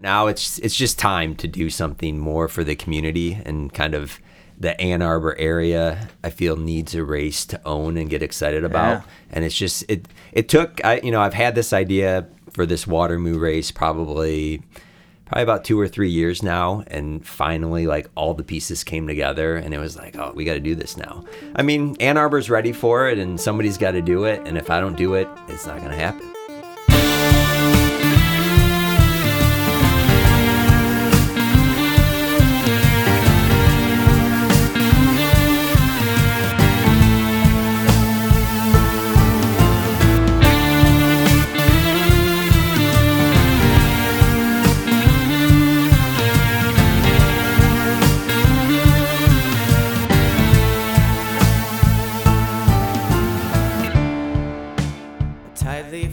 Now it's it's just time to do something more for the community and kind of the Ann Arbor area. I feel needs a race to own and get excited about. Yeah. And it's just it it took I you know I've had this idea for this Watermoo race probably probably about two or three years now and finally like all the pieces came together and it was like oh we got to do this now i mean ann arbor's ready for it and somebody's got to do it and if i don't do it it's not going to happen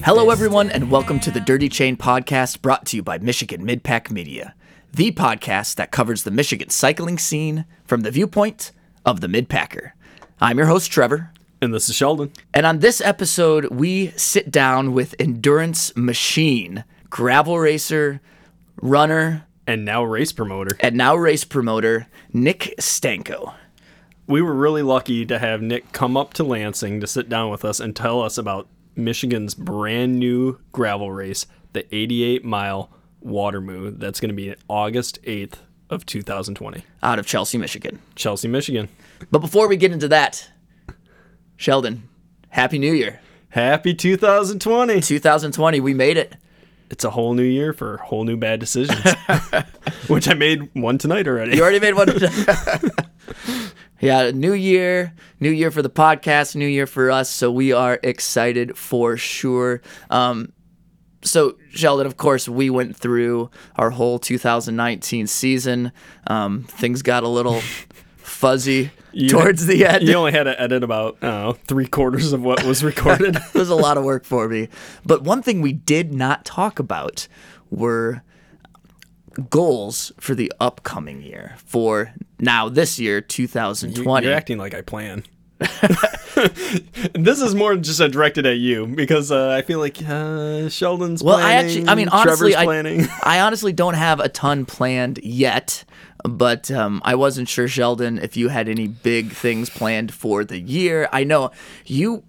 Hello, everyone, and welcome to the Dirty Chain Podcast brought to you by Michigan Midpack Media, the podcast that covers the Michigan cycling scene from the viewpoint of the Midpacker. I'm your host, Trevor, And this is Sheldon. and on this episode, we sit down with endurance machine, gravel racer, runner, And now race promoter. and now race promoter, Nick Stanko. We were really lucky to have Nick come up to Lansing to sit down with us and tell us about Michigan's brand new gravel race, the 88 mile Watermoo. That's going to be August 8th of 2020. out of Chelsea, Michigan. Chelsea, Michigan. But before we get into that, Sheldon, Happy New Year. Happy 2020. 2020, we made it. It's a whole new year for whole new bad decisions, which I made one tonight already. You already made one. yeah, new year, new year for the podcast, new year for us. So we are excited for sure. Um, so Sheldon, of course, we went through our whole 2019 season. Um, things got a little fuzzy towards the end. You only had to edit about know, three quarters of what was recorded. it was a lot of work for me. But one thing we did not talk about were goals for the upcoming year. For now, this year, 2020. You're acting like I plan. this is more just uh, directed at you because uh, I feel like uh, Sheldon's well, I actually, I mean, honestly, Trevor's I, planning. I honestly don't have a ton planned yet. But um, I wasn't sure, Sheldon, if you had any big things planned for the year. I know you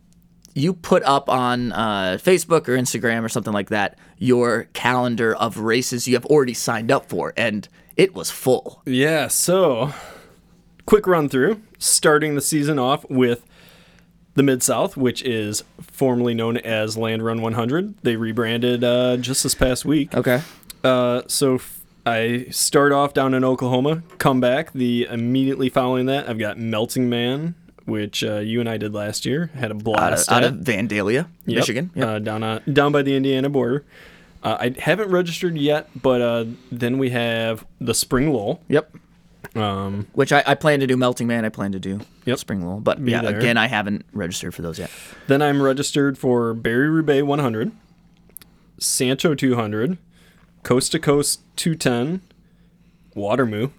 you put up on uh, Facebook or Instagram or something like that your calendar of races you have already signed up for, and it was full. Yeah, so quick run through. Starting the season off with the Mid South, which is formerly known as Land Run 100. They rebranded uh, just this past week. Okay. Uh, so f- I start off down in Oklahoma, come back. The immediately following that, I've got Melting Man, which uh, you and I did last year. Had a Out of, blast out of Vandalia, Yep. Michigan. Yep. uh, down uh, down by the Indiana border. Uh, I haven't registered yet, but uh, then we have the Spring Lull. yep. Um, Which I, I plan to do Melting Man. I plan to do Yep. Spring Lull. But Me yeah, there. again, I haven't registered for those yet. then I'm registered for Barry Roubaix 100, Sancho 200, Coast to Coast 210, Watermoo,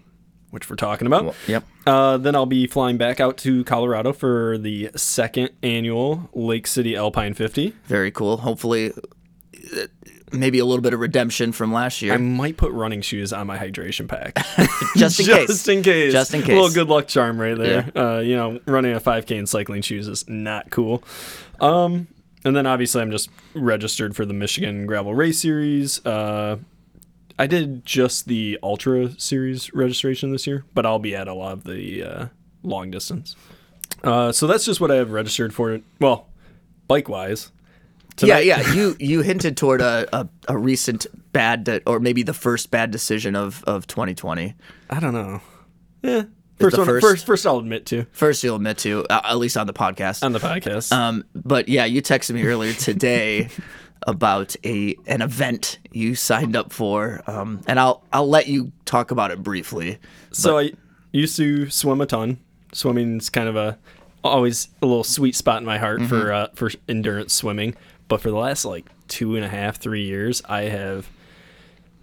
which we're talking about. Yep. Uh, then I'll be flying back out to Colorado for the second annual Lake City Alpine 50. Very cool. Hopefully, uh, maybe a little bit of redemption from last year. I might put running shoes on my hydration pack. just in case. Just in case. Just in case. A little good luck charm right there. Uh, you know, running a 5K in cycling shoes is not cool. Um, and then obviously I'm just registered for the Michigan Gravel Race Series. Uh, I did just the Ultra Series registration this year, but I'll be at a lot of the uh, long distance. Uh, so that's just what I have registered for. Well, bike wise. yeah, yeah. You you hinted toward a, a, a recent bad, de- or maybe the first bad decision of, of 2020. I don't know. Yeah. First, one, first- first, first I'll admit to First, you'll admit to, uh, at least on the podcast. on the podcast. Um, but yeah, you texted me earlier today about a an event you signed up for, um, and I'll I'll let you talk about it briefly. So I used to swim a ton. Swimming's kind of a always a little sweet spot in my heart for uh, for endurance swimming. But for the last like two and a half, three years, I have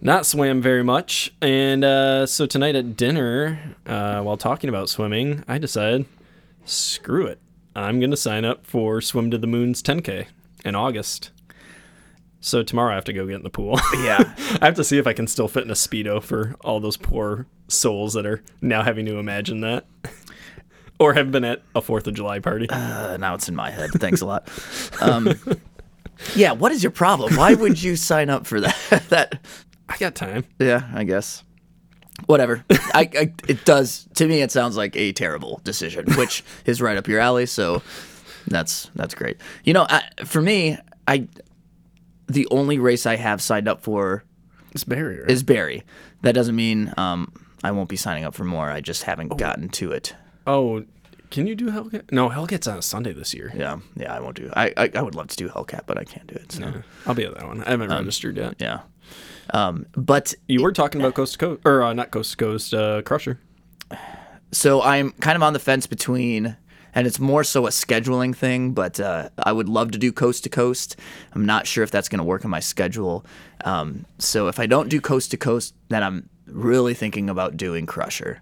not swam very much. And uh, so tonight at dinner, uh, while talking about swimming, I decided, screw it, I'm gonna sign up for Swim to the Moon's 10K in August. So tomorrow I have to go get in the pool. Yeah. I have to see if I can still fit in a speedo for all those poor souls that are now having to imagine that, or have been at a Fourth of July party. Uh, now it's in my head. Thanks a lot. Um, yeah. What is your problem? Why would you sign up for that? that. I got time. Yeah. I guess. Whatever. I, I. It does. To me, it sounds like a terrible decision, which is right up your alley. So that's that's great. You know, I, for me, I the only race I have signed up for It's Barry. Right? is Barry. That doesn't mean um, I won't be signing up for more. I just haven't gotten to it. oh, can you do Hellcat? No, Hellcat's on a Sunday this year. Yeah, yeah, I won't do. I I, I would love to do Hellcat, but I can't do it. So yeah, I'll be at that one. I haven't registered yet. Um, but You were talking about Coast to Coast, or uh, not Coast to Coast, uh, Crusher. so I'm kind of on the fence between, and it's more so a scheduling thing. But uh, I would love to do coast to coast. I'm not sure if that's going to work in my schedule. Um, so if I don't do coast to coast, then I'm really thinking about doing Crusher.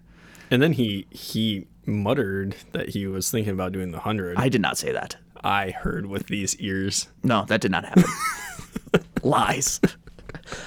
And then he he muttered that he was thinking about doing the hundred. I did not say that. I heard with these ears. No, that did not happen. Lies.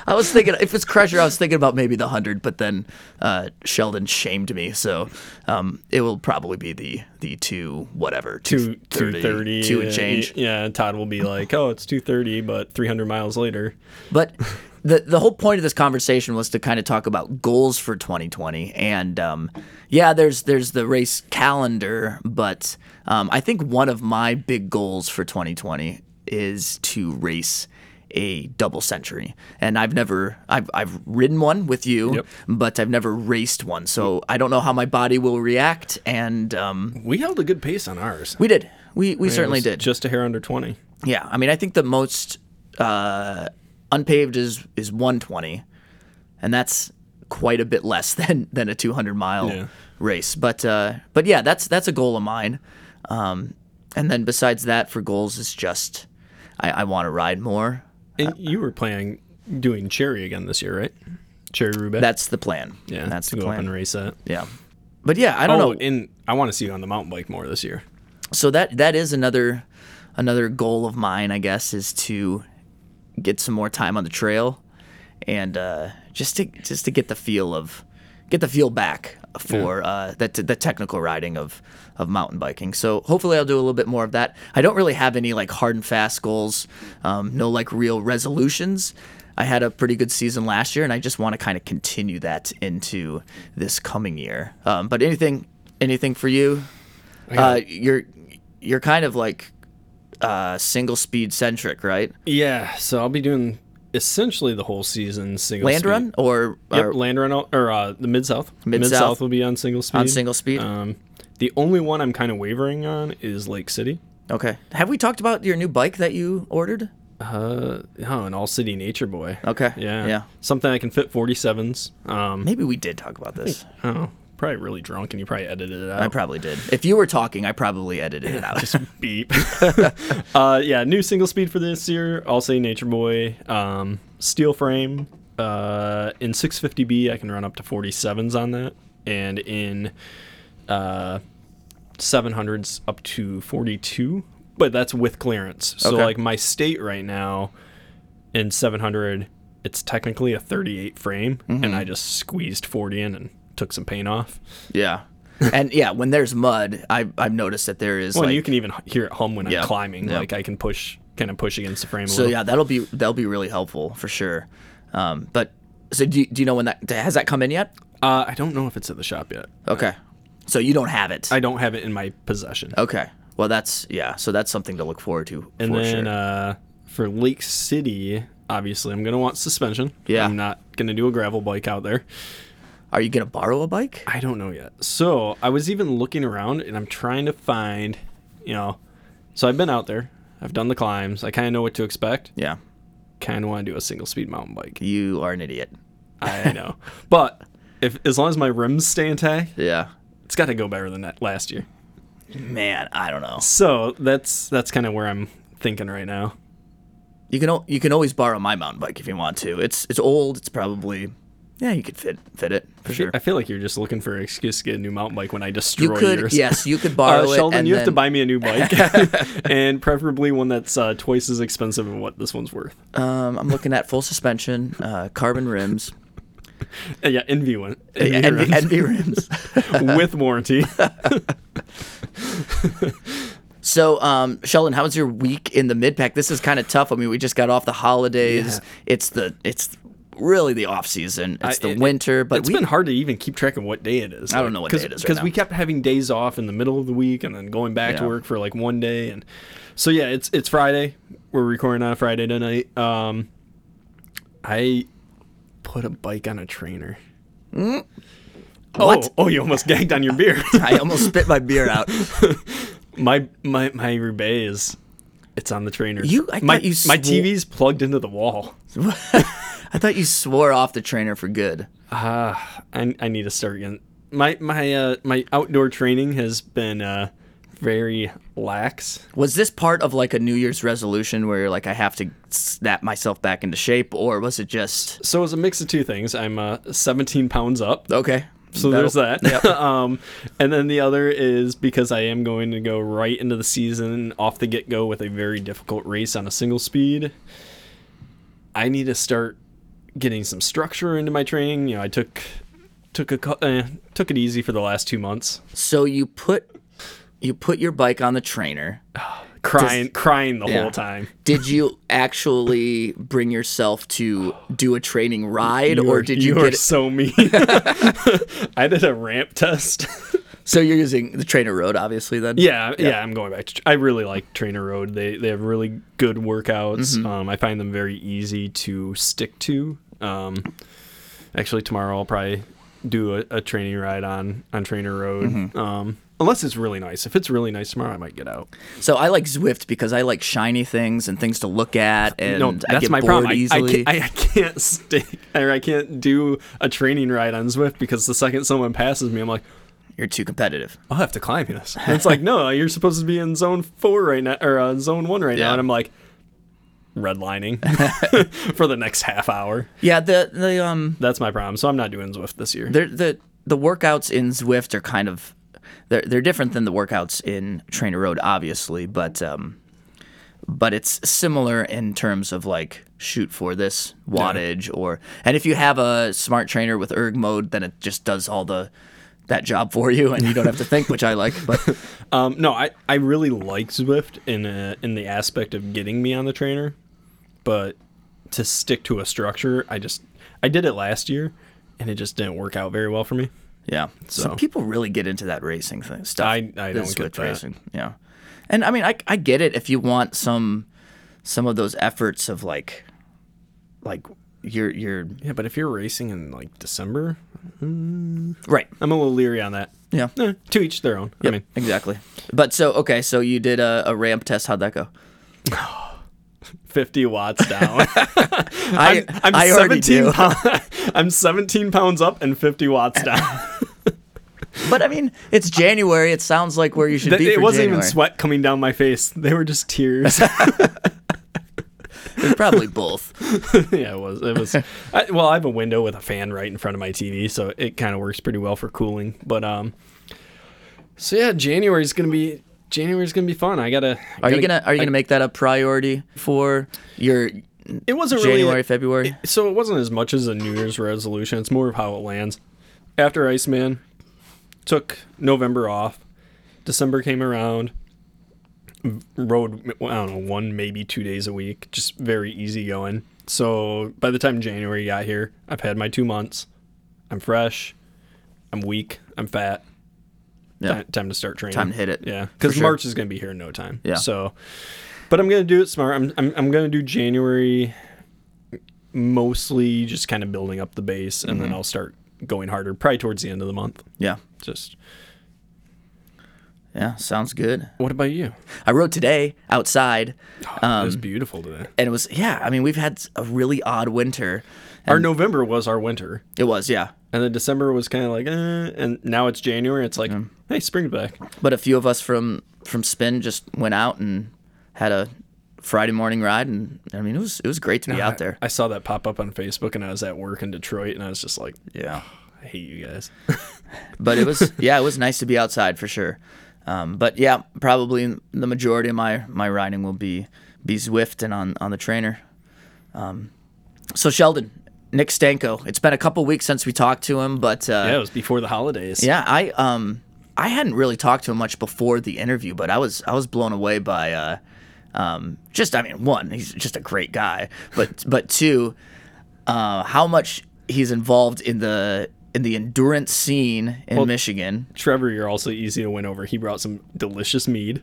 I was thinking if it's Crusher, I was thinking about maybe the hundred, but then uh, Sheldon shamed me, so um, it will probably be the the two whatever Two two thirty, two and change. Yeah, and Todd will be like, "Oh, it's two thirty, but three hundred miles later." But the the whole point of this conversation was to kind of talk about goals for 2020, and um, yeah, there's there's the race calendar, but um, I think one of my big goals for 2020 is to race a double century, and I've never I've I've ridden one with you, Yep. but I've never raced one, so I don't know how my body will react, and um, We held a good pace on ours. we did. We, we It certainly did. Just a hair under twenty. Yeah, I mean, I think the most uh, unpaved is is 120, and that's quite a bit less than than a 200 mile Yeah. race. But uh, but yeah, that's that's a goal of mine. Um, and then besides that, for goals is just I, I want to ride more. And you were planning doing Cherry again this year, right? Cherry Roubaix. That's the plan. yeah, that's to the go up and plan. race that. Yeah, but yeah, I don't oh, know. and I want to see you on the mountain bike more this year. so that that is another another goal of mine, I guess, is to get some more time on the trail and uh, just to just to get the feel of get the feel back for uh, the the technical riding of of mountain biking. So hopefully I'll do a little bit more of that. I don't really have any like hard and fast goals, um, no like real resolutions. I had a pretty good season last year, and I just want to kind of continue that into this coming year. Um, but anything anything for you? Uh, you're you're kind of like uh, single speed centric, right? Yeah, so I'll be doing essentially the whole season single Land speed. run or, Yep, or land run or uh, the mid south. Mid south will be on single speed. on single speed? Um, the only one I'm kind of wavering on is Lake City. okay. Have we talked about your new bike that you ordered? Uh, oh, an all city nature boy. Okay. Yeah. Yeah. Something I can fit 47s. Um, Maybe we did talk about this. oh, probably really drunk and you probably edited it out. I probably did. If you were talking, I probably edited it out. Just beep. uh, yeah, new single speed for this year. I'll say Nature Boy. Um, steel frame. Uh, in 650B, I can run up to 47s on that, and in uh, 700s up to 42. But that's with clearance. So Okay. like my state right now in 700, it's technically a 38 frame, and I just squeezed 40 in and took some paint off. yeah. And yeah, when there's mud, I, I've noticed that there is Well, like you can even hear it hum when Yeah. I'm climbing. Yeah. Like I can push, kind of push against the frame. A so little. yeah, that'll be that'll be really helpful for sure. Um, but so do you, do you know when that has that come in yet? Uh, I don't know if it's at the shop yet. Okay. So you don't have it. I don't have it in my possession. okay. Well, that's yeah. So that's something to look forward to and for then sure. uh, for Lake City, obviously, I'm gonna want suspension. Yeah. I'm not gonna do a gravel bike out there. Are you gonna borrow a bike? I don't know yet. So I was even looking around, and I'm trying to find, you know, so I've been out there. I've done the climbs. I kind of know what to expect. Yeah. Kind of want to do a single speed mountain bike. You are an idiot. I know, but if as long as my rims stay intact, Yeah. It's got to go better than that last year. Man, I don't know. So that's that's kind of where I'm thinking right now. You can you can always borrow my mountain bike if you want to. It's it's old. It's probably Yeah, you could fit fit it for sure. I feel like you're just looking for an excuse to get a new mountain bike when I destroy You could, yours. yes, you could borrow Uh, it. Sheldon, you have to buy me a new bike, and preferably one that's uh, twice as expensive as what this one's worth. Um, I'm looking at full suspension, uh, carbon rims, yeah, ENVE one, ENVE ENVE, rims ENVE rims. with warranty. So, um, Sheldon, how was your week in the mid pack? This is kind of tough. I mean, we just got off the holidays. It's the it's really the off season. It's I- the it- winter, but it's we been hard to even keep track of what day it is. I don't know what day it is because now. we kept having days off in the middle of the week and then going back Yeah. to work for like one day, and so yeah, it's it's Friday. We're recording on a Friday tonight. Um, I put a bike on a trainer. Hmm? What? Oh, oh, you almost gagged on your beer. I almost spit my beer out. my my my Roubaix is it's on the trainer. You- I my you my TV's plugged into the wall. I thought you swore off the trainer for good. Ah, I, I need to start again. My my uh my outdoor training has been uh very lax. Was this part of like a New Year's resolution where you're like, I have to snap myself back into shape, or was it just So it's a mix of two things. I'm uh 17 pounds up. okay? So That'll- there's that. Yep. um, and then the other is because I am going to go right into the season off the get go with a very difficult race on a single speed. I need to start getting some structure into my training. You know, I took took a uh, took it easy for the last two months, So you put you put your bike on the trainer. crying crying the Yeah. whole time. Did you actually bring yourself to do a training ride, or are- did you, you get? it? so mean. I did a ramp test. So you're using the trainer road, obviously. Then Yeah, yeah, I'm going back to. I really like Trainer Road. They they have really good workouts. Mm-hmm. Um, I find them very easy to stick to. Um, actually, tomorrow I'll probably do a, a training ride on on Trainer Road. Mm-hmm. Um, unless it's really nice. If it's really nice tomorrow, I might get out. So I like Zwift because I like shiny things and things to look at, and no, I that's get my bored problem. I, I, can't, I, I can't stick or I can't do a training ride on Zwift because the second someone passes me, I'm like. You're too competitive. I'll have to climb this. And it's like, no, you're supposed to be in zone four right now, or uh, zone one right Yeah. now. And I'm like, redlining for the next half hour. Yeah, the the um That's my problem. So I'm not doing Zwift this year. the the the workouts in Zwift are kind of they're they're different than the workouts in Trainer Road, obviously, but um but it's similar in terms of like shoot for this wattage or and if you have a smart trainer with erg mode then it just does all the that job for you and you don't have to think which i like but Um, no, I, I really like Zwift in a, in the aspect of getting me on the trainer, but to stick to a structure, I just I did it last year, and it just didn't work out very well for me. yeah So- some people really get into that racing thing stuff I- I don't get that. racing yeah and i mean I, I get it if you want some some of those efforts of like like you're you're Yeah, but if you're racing in like December, right I'm a little leery on that. yeah Eh, to each their own. I mean, exactly but so okay so you did a, a ramp test how'd that go 50 watts down. i I'm, I'm i already 17 do pound- I'm 17 pounds up and 50 watts down. but i mean it's january it sounds like where you should Th- be it wasn't January. even sweat coming down my face. They were just tears. it's probably both yeah, it was. It was. I, well, I have a window with a fan right in front of my TV, so it kind of works pretty well for cooling. But um, so yeah, January is gonna be January's gonna be fun. I gotta. are you gotta- gonna are you I- gonna make that a priority for your It wasn't january really. february So it wasn't as much as a New Year's resolution. It's more of how it lands. After Iceman, took November off. December came around. Rode I don't know one maybe two days a week, just very easy going. So by the time January got here, I've had my two months. I'm fresh. I'm weak. I'm fat. Yeah. Ti- Time to start training. Time to hit it, Yeah, because sure. March is gonna be here in no time. Yeah. So, but I'm gonna do it smart. I'm I'm, I'm gonna do January mostly just kind of building up the base, and Mm-hmm. then I'll start going harder probably towards the end of the month. yeah Just yeah sounds good what about you? i rode today outside it um, was beautiful today. and it was yeah i mean we've had a really odd winter Our November was our winter, it was yeah and then December was kind of like, eh, and now it's January. It's like, hey, spring's back. but a few of us from from spin just went out and had a Friday morning ride, and I mean it was it was great to be out there. I, I saw that pop up on Facebook, and I was at work in Detroit, and I was just like, Yeah. I hate you guys. but it was yeah, it was nice to be outside for sure. Um, but yeah, probably the majority of my my riding will be be Zwift and on on the trainer. Um, so Sheldon, Nick Stanko. It's been a couple weeks since we talked to him, but uh, yeah, it was before the holidays. yeah, I um I hadn't really talked to him much before the interview, but I was I was blown away by uh um just I mean one he's just a great guy, but but two uh how much he's involved in the in the endurance scene in Michigan. Trevor, you're also easy to win over. He brought some delicious mead.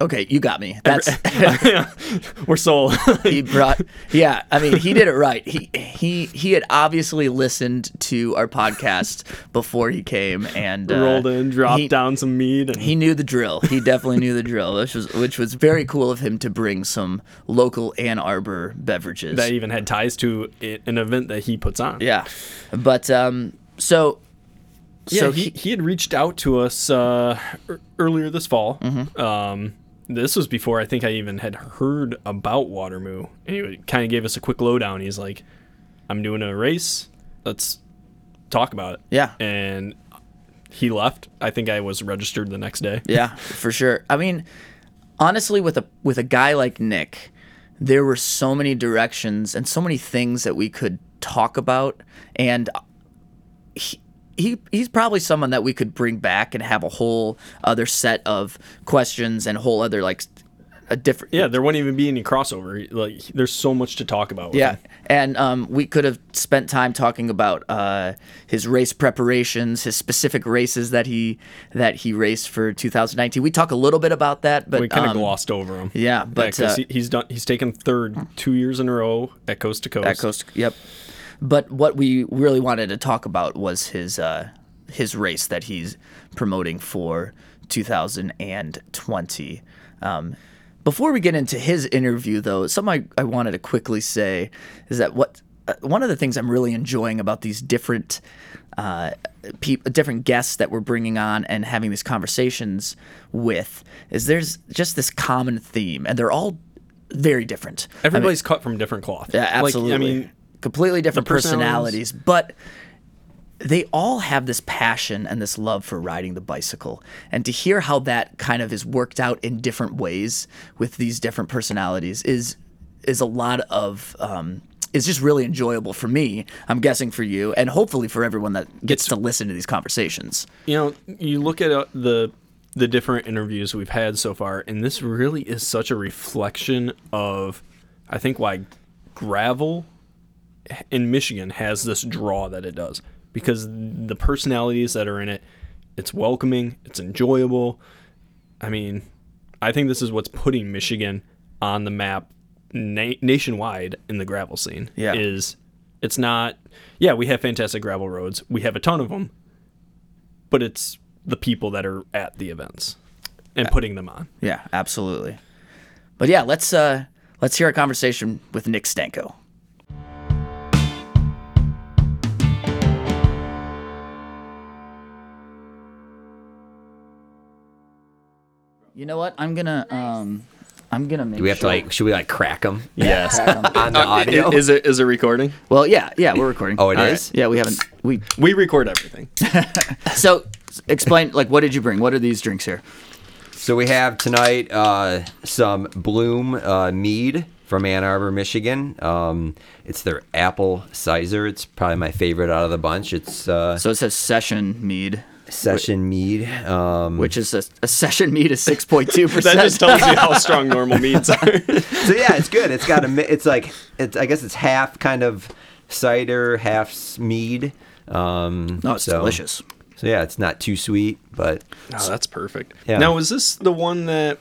Okay, you got me. That's We're sold. he brought. Yeah, I mean, he did it right. He he he had obviously listened to our podcast before he came and uh, rolled in, dropped he- down some mead, and He knew the drill. He definitely knew the drill, which was which was very cool of him to bring some local Ann Arbor beverages. that even had ties to it, an event that he puts on. yeah, but um, so Yeah, so he, he had reached out to us uh, earlier this fall. Mm-hmm. Um, this was before I think I even had heard about Watermoo. And he kind of gave us a quick lowdown. He's like, I'm doing a race. Let's talk about it. Yeah. And he left. I think I was registered the next day. Yeah, for sure. I mean, honestly, with a with a guy like Nick, there were so many directions and so many things that we could talk about, and he. He, he's probably someone that we could bring back and have a whole other set of questions and a whole other like a different Yeah, there wouldn't even be any crossover. Like, there's so much to talk about. With yeah, him. and um, we could have spent time talking about uh, his race preparations, his specific races that he that he raced for 2019. We talk a little bit about that, but we kind of um, glossed over him. Yeah, but 'cause uh, he, he's done. He's taken third two years in a row at Coast to Coast. At Coast, yep. But what we really wanted to talk about was his uh, his race that he's promoting for 2020. Um, before we get into his interview, though, something I, I wanted to quickly say is that what uh, one of the things I'm really enjoying about these different uh, peop different guests that we're bringing on and having these conversations with is there's just this common theme, and they're all very different. I mean- Everybody's cut from different cloth. yeah, absolutely. Like, I mean, completely different personalities- but they all have this passion and this love for riding the bicycle. And to hear how that kind of is worked out in different ways with these different personalities is is a lot of um, is just really enjoyable for me. I'm guessing for you, and hopefully for everyone that gets to listen to these conversations. you know, you look at uh, the the different interviews we've had so far, and this really is such a reflection of, I think, why gravel in Michigan has this draw that it does because the personalities that are in it, it's welcoming, it's enjoyable. I mean, I think this is what's putting Michigan on the map na- nationwide in the gravel scene. Yeah. is it's not. Yeah, we have fantastic gravel roads. We have a ton of them, but it's the people that are at the events and putting them on. Yeah, absolutely. But yeah, let's uh, let's hear a conversation with Nick Stanko. You know what? I'm gonna um, I'm gonna make. Do we have to like? Should we like crack them Yes. on the audio? is it is it recording? Well, yeah, yeah, we're recording. Oh, it All is? Yeah, we haven't. We We record everything. so explain like what did you bring? What are these drinks here? So we have tonight uh, some Bloom uh, mead from Ann Arbor, Michigan. Um, it's their apple cyser. It's probably my favorite out of the bunch. It's uh, So it says session mead, session mead. Um, which is a, a session mead is six point two percent. That just tells you how strong normal meads are. so yeah, it's good. It's got a. mi- It's like it's. I guess it's half kind of cider, half mead. Um, Oh, it's so- delicious. So yeah, it's not too sweet, but Oh, that's perfect. Yeah. Now, was this the one that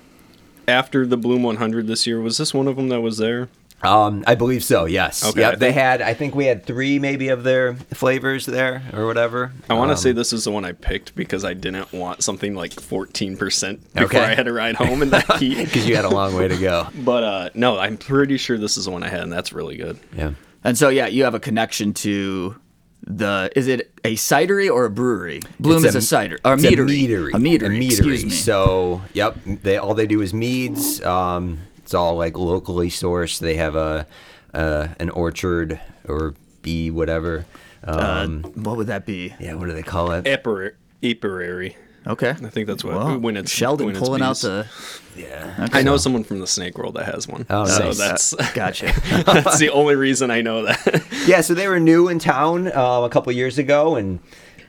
after the Bloom 100 this year? Was this one of them that was there? Um, I believe so. Yes. Okay, Yep, they had. I think we had three maybe of their flavors there or whatever. I want to Um, say this is the one I picked because I didn't want something like 14% before Okay. I had to ride home in that heat. because you had a long way to go. But uh, no, I'm pretty sure this is the one I had, and that's really good. Yeah. And so yeah, you have a connection to the is it a cidery or a brewery? Bloom It's is a cider or a it's meadery. A meadery. A meadery. Excuse me. So, yep. They all they do is meads. Um, It's all like locally sourced. They have a, a an orchard or bee whatever. Uh, Um, what would that be? yeah, what do they call it? Apiary. apiary. Okay. I think that's what Well, when it's Sheldon when it's pulling out the. Yeah. I know someone from the snake world that has one. Oh, so nice. that's Gotcha. that's the only reason I know that. yeah, so they were new in town um, a couple years ago, and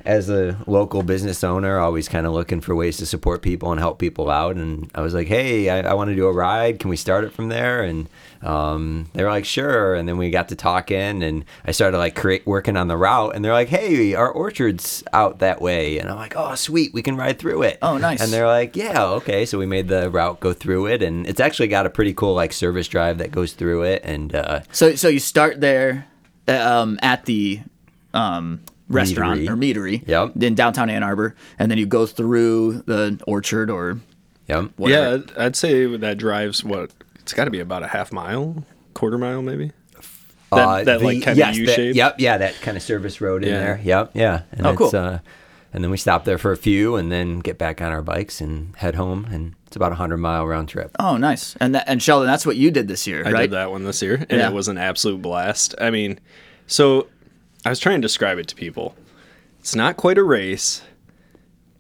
as a local business owner, always kind of looking for ways to support people and help people out. And I was like, hey, I, I want to do a ride. Can we start it from there? And um, they were like, sure. And then we got to talking, and I started like create working on the route. And they're like, hey, our orchard's out that way, and I'm like, oh, sweet, we can ride through it. Oh, nice. And they're like, yeah, okay. So we made the route go through it, and it's actually got a pretty cool like service drive that goes through it, and uh, so so you start there, uh, um, at the um restaurant Meadery. or meadery. Yep. In downtown Ann Arbor, and then you go through the orchard or yeah. whatever. Yeah, I'd- I'd say that drives what it's got to be about a half mile, quarter mile maybe. That, Uh, that like the- kind yes, of U that- shape. Yep, yeah, that kind of service road in there. Yep, yeah. And Oh, it's, cool. Uh, and then we stop there for a few, and then get back on our bikes and head home. And it's about a hundred mile round trip. Oh, nice. And that, and Sheldon, that's what you did this year, I right? did that one this year, and Yeah. it was an absolute blast. I mean, so I was trying to describe it to people. It's not quite a race,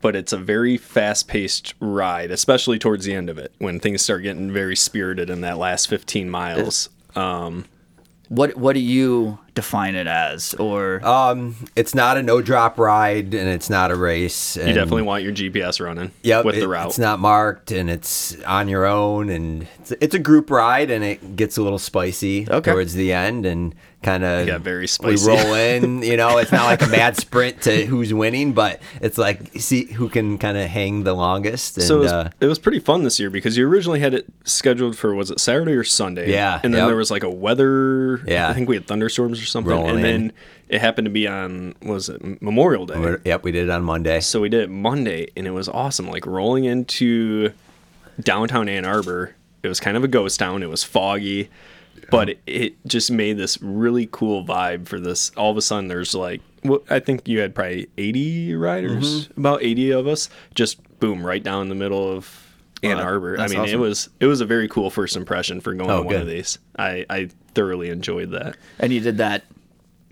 but it's a very fast-paced ride, especially towards the end of it when things start getting very spirited in that last 15 miles. Um, What what do you define it as? Or Um, it's not a no drop ride, and it's not a race. you definitely want your GPS running Yep, with it- the route. It's not marked, and it's on your own, and it's, it's a group ride, and it gets a little spicy Okay. towards the end, and kind of Yeah, very spicy We roll in, you know. It's not like a mad sprint to who's winning, but it's like see who can kind of hang the longest. And, so it was, uh, it was pretty fun this year because you originally had it scheduled for was it Saturday or Sunday? Yeah, and then yep. there was like a weather. Yeah. I think we had thunderstorms or something, Rolling and in. then it happened to be on was it Memorial Day? we're- yep, we did it on Monday. So we did it Monday, and it was awesome. Like rolling into downtown Ann Arbor, it was kind of a ghost town. It was foggy, but it, it just made this really cool vibe for this. All of a sudden, there's like, well, I think you had probably 80 riders, Mm-hmm. about 80 of us, just boom, right down in the middle of Ann Wow, Arbor. I that's mean, it was it was a very cool first impression for going Oh, to one of these. I I thoroughly enjoyed that. and you did that.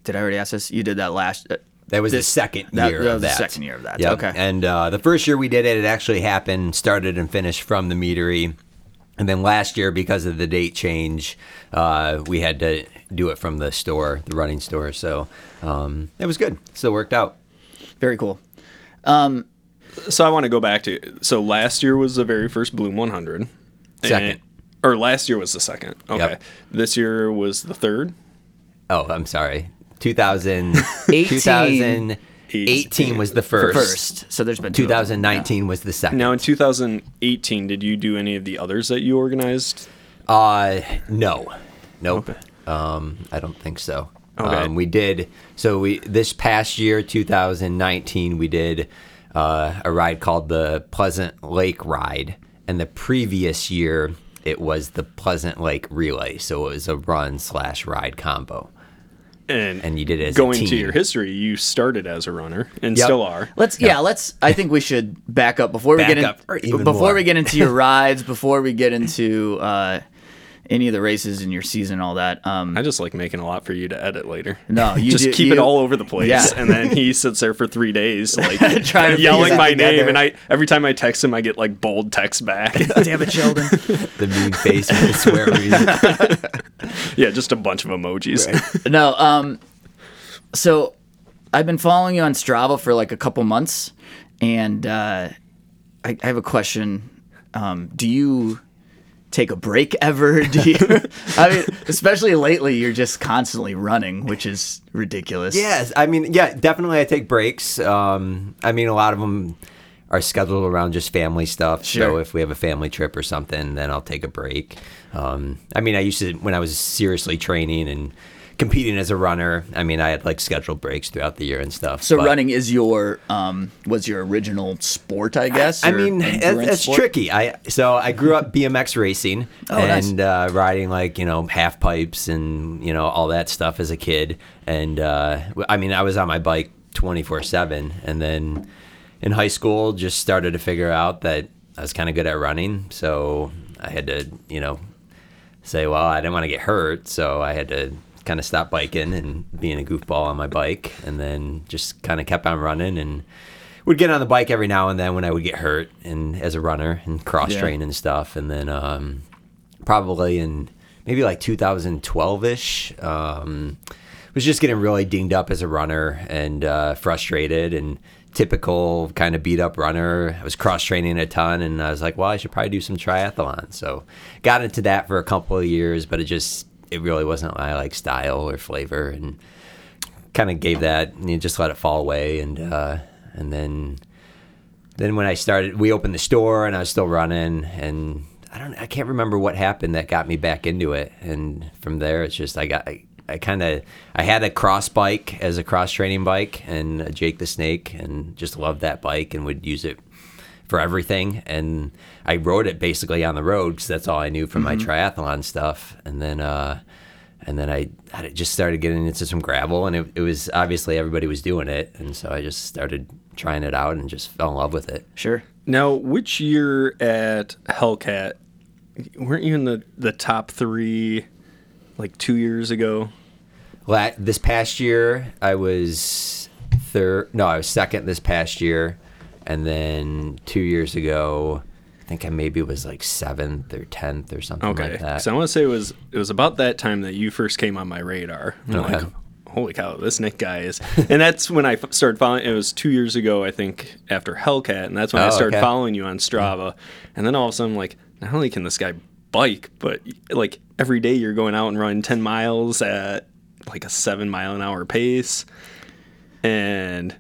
Did I already ask this? You did that last. Uh, That was This- the second that- year that of was the that. second year of that. Yep. Okay. And uh, the first year we did it, it actually happened, started and finished from the meadery. And then last year, because of the date change, uh, we had to do it from the store, the running store. So um, it was good. Still worked out. very cool. Um, So I want to go back to so last year was the very first Bloom 100. Second. And- or last year was the second. Okay. Yep. This year was the third. Oh, I'm sorry. 2000, 2018 was the the first. first. So there's been two of them. 2019 was the second. Now in 2018, did you do any of the others that you organized? Uh, no, nope. Okay. Um, I don't think so. Okay. Um, we did so we this past year, 2019, we did uh, a ride called the Pleasant Lake Ride, and the previous year it was the Pleasant Lake Relay. So it was a run slash ride combo. And And you did it as a going to your history, you started as a runner and Yep. still are. Let's yeah. let's. I think we should back up before we get in, up or before more. we get into your rides, before we get into uh, any of the races in your season, all that. Um, I just like making a lot for you to edit later. No, you just do- keep it all over the place, Yeah. and then he sits there for three days, like Trying to yelling piece my that name. together. And I every time I text him, I get like bold text back. Damn it, Sheldon. The mean face with the swear words. yeah, just a bunch of emojis. no. Um. So, I've been following you on Strava for like a couple months, and uh, I, I have a question. Um, do you take a break ever? Do you? I mean, especially lately, you're just constantly running, which is ridiculous. Yes, I mean, yeah, definitely. I take breaks. Um, I mean, a lot of them are scheduled around just family stuff. So if we have a family trip or something, then I'll take a break. Um, I mean, I used to when I was seriously training and competing as a runner. I mean, I had like scheduled breaks throughout the year and stuff. So but- running is your um was your original sport, I guess. I or mean, it, it's sport? tricky. I so I grew up BMX racing Oh, nice. and uh, riding like you know half pipes and you know all that stuff as a kid. And uh, I mean, I was on my bike twenty four seven. And then in high school, just started to figure out that I was kind of good at running. So I had to you know say, well, I didn't want to get hurt, so I had to kind of stop biking and being a goofball on my bike, and then just kind of kept on running and would get on the bike every now and then when I would get hurt and as a runner and cross Yeah. train and stuff, and then um, probably in maybe like 2012 ish. Um, was just getting really dinged up as a runner and uh, frustrated and typical kind of beat up runner. I was cross training a ton and I was like, well, I should probably do some triathlon. So got into that for a couple of years, but it just it really wasn't my like style or flavor and kind of gave that and you just let it fall away and uh, and then then when I started, we opened the store and I was still running, and I don't, I can't remember what happened that got me back into it. And from there, it's just I got, I, I kind of, I had a cross bike as a cross training bike, and Jake the Snake, and just loved that bike and would use it for everything. And I rode it basically on the road because that's all I knew from my triathlon stuff. And then, uh, and then I, I just started getting into some gravel, and it, it was obviously everybody was doing it, and so I just started trying it out and just fell in love with it. Sure. Now, which year at Hellcat weren't you in the the top three like two years ago? La- this past year, I was third. No, I was second this past year, and then two years ago, I think I maybe was like seventh or tenth or something Okay, like that. so I want to say it was it was about that time that you first came on my radar. I'm Okay. like, holy cow, this Nick guy is, and that's when I f- started following. It was two years ago, I think, after Hellcat, and that's when I Oh, started okay. following you on Strava. And then all of a sudden, I'm like, not only can this guy bike, but like every day you're going out and running 10 miles at like a seven mile an hour pace, and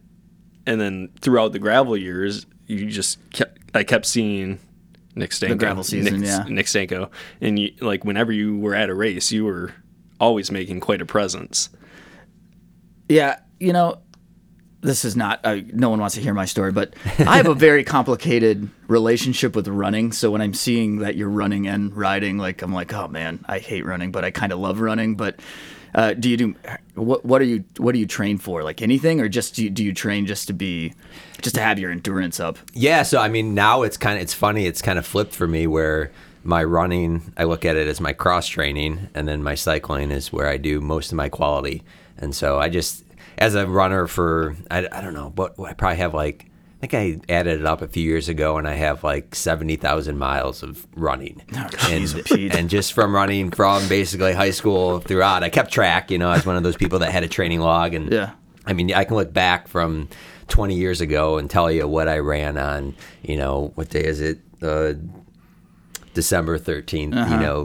and then throughout the gravel years, you just kept, I kept seeing. Nick Stanko, the gravel season, Nick, yeah. Nick Stanko, and you, like whenever you were at a race, you were always making quite a presence. Yeah, you know, this is not. Uh, no one wants to hear my story, but I have a very complicated relationship with running. So when I'm seeing that you're running and riding, like I'm like, oh man, I hate running, but I kind of love running. But uh, do you do what? What are you? What do you train for? Like anything, or just do you, do you train just to be, just to have your endurance up? Yeah, so I mean, now it's kind of it's funny. It's kind of flipped for me where my running, I look at it as my cross training, and then my cycling is where I do most of my quality. And so I just, as a runner for, I, I don't know, but I probably have like, I think I added it up a few years ago, and I have like seventy thousand miles of running, and, Pete. and just from running from basically high school throughout, I kept track. You know, I was one of those people that had a training log, and Yeah. I mean, I can look back from 20 years ago and tell you what I ran on, you know, what day is it? Uh, December 13th, Uh-huh. you know,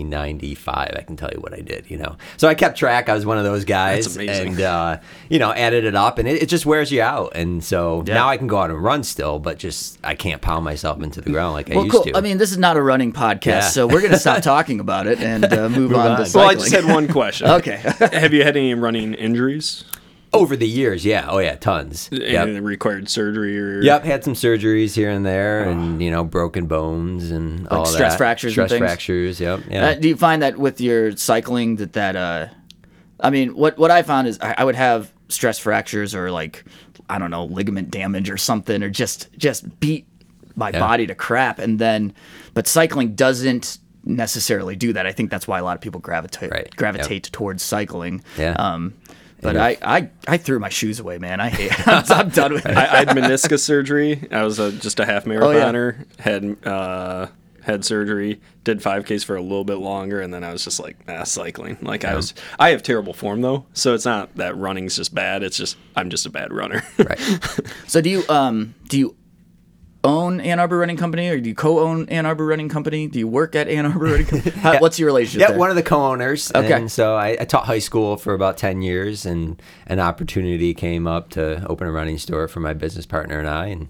1995. I can tell you what I did, you know. So I kept track. I was one of those guys. That's amazing. And, uh, you know, added it up and it, it just wears you out. And so Yeah. now I can go out and run still, but just I can't pound myself into the ground like I used cool. to. I mean, this is not a running podcast, Yeah. so we're gonna stop talking about it and uh, move, on, on. to Well, cycling. Well, I just had one question. okay. Have you had any running injuries? Over the years, yeah. Oh, yeah, tons. Yep. that required surgery or? Yep, had some surgeries here and there, and you know, broken bones and all stress that. fractures and Stress things? fractures. Yep. Yeah. Uh, do you find that with your cycling that that uh, I mean, what what I found is I, I would have stress fractures or like I don't know ligament damage or something or just just beat my Yeah. body to crap, and then but cycling doesn't necessarily do that. I think that's why a lot of people gravitate Right. gravitate towards cycling. Yeah. Um, but I, I, I threw my shoes away, man. I hate. I'm, I'm done with it. I, I had meniscus surgery. I was a, just a half Oh, yeah. marathoner. Had uh, had surgery. Did 5Ks for a little bit longer, and then I was just like, ah, cycling. Like I was. I have terrible form though, so it's not that running's just bad. It's just I'm just a bad runner. right. So do you um do you own Ann Arbor Running Company or do you co-own Ann Arbor Running Company? Do you work at Ann Arbor Running Company? How, What's your relationship? Yeah, there? one of the co-owners. Okay. And so I, I taught high school for about ten years, and an opportunity came up to open a running store for my business partner and I, and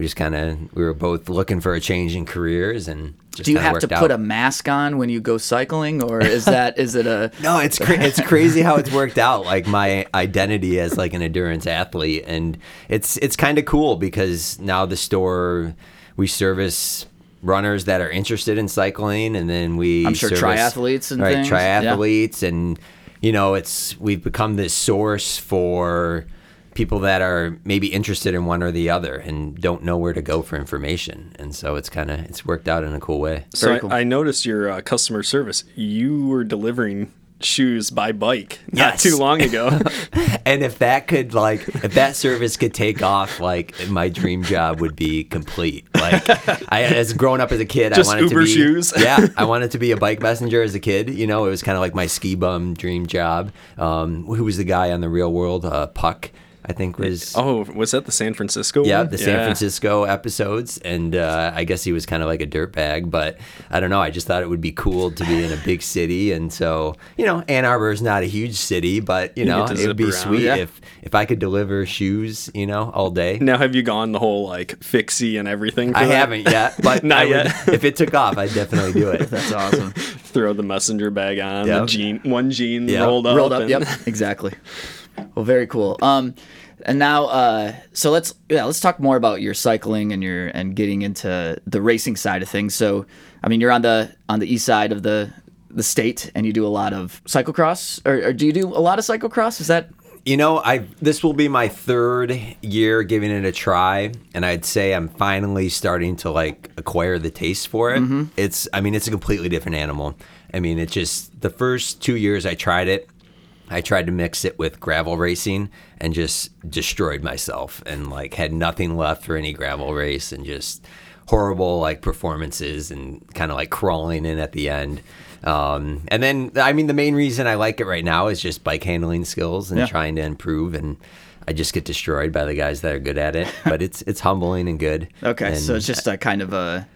we just kind of we were both looking for a change in careers, and just do you have to put out. a mask on when you go cycling, or is that is it a No, it's cra- it's crazy how it's worked out. Like my identity as like an endurance athlete, and it's it's kind of cool because now the store we service runners that are interested in cycling, and then we I'm sure service, triathletes and right things, yeah. triathletes, and you know it's we've become this source for people that are maybe interested in one or the other and don't know where to go for information. And so it's kind of it's worked out in a cool way. So Very I, cool. I noticed your uh, customer service. You were delivering shoes by bike not Yes. too long ago. And if that could like if that service could take off, like my dream job would be complete. Like I as growing up as a kid, Just I wanted Uber to be shoes. yeah, I wanted to be a bike messenger as a kid. You know, it was kind of like my ski bum dream job. Um, who was the guy on the Real World? Uh, Puck, I think was. oh, was that the San Francisco Yeah, one? the San Francisco episodes, and uh, I guess he was kind of like a dirtbag, but I don't know. I just thought it would be cool to be in a big city, and so you know, Ann Arbor is not a huge city, but you You know, get it would be around. sweet Yeah. if if I could deliver shoes, you know, all day. Now, have you gone the whole like fixie and everything? for I that? haven't yet, but Not I would- yet. if it took off, I'd definitely do it. That's awesome. Throw the messenger bag on, Yep. the jean, one jean Yep. rolled up. rolled up. and- Yep, exactly. Well, very cool. Um, and now, uh, so let's yeah, let's talk more about your cycling and your and getting into the racing side of things. So, I mean, you're on the on the east side of the the state, and you do a lot of cyclocross, or, or do you do a lot of cyclocross? Is that You know, I this will be my third year giving it a try, and I'd say I'm finally starting to like acquire the taste for it. It's, I mean, it's a completely different animal. I mean, it just the first two years I tried it, I tried to mix it with gravel racing and just destroyed myself and like had nothing left for any gravel race and just horrible like performances and kind of like crawling in at the end. Um, and then, I mean, the main reason I like it right now is just bike handling skills and Yeah. trying to improve. And I just get destroyed by the guys that are good at it. But it's it's humbling and good. okay? so it's just a kind of a.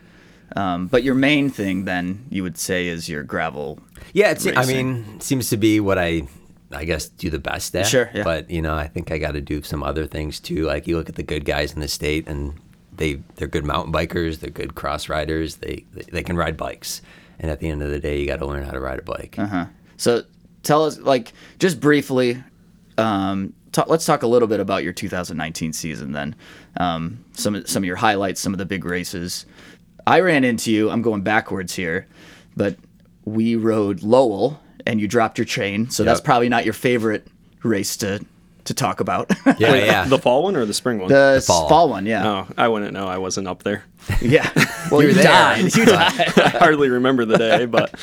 Um, but your main thing, then, you would say, is your gravel. Yeah, it's, I mean, seems to be what I, I guess, do the best at. Sure, yeah. But you know, I think I got to do some other things too. Like you look at the good guys in the state, and they they're good mountain bikers, they're good cross riders, they they, they can ride bikes. And at the end of the day, you got to learn how to ride a bike. Uh-huh. So tell us, like, just briefly, um, ta- let's talk a little bit about your 2019 season then. Um, some, some of your highlights, some of the big races. I ran into you, I'm going backwards here, but we rode Lowell and you dropped your chain. So that's probably not your favorite race to, to talk about. Yeah, Wait, yeah. The fall one or the spring one? the fall. fall. one, yeah. oh, I wouldn't know. I wasn't up there. Yeah. Well, You you, were died. You died. I hardly remember the day, but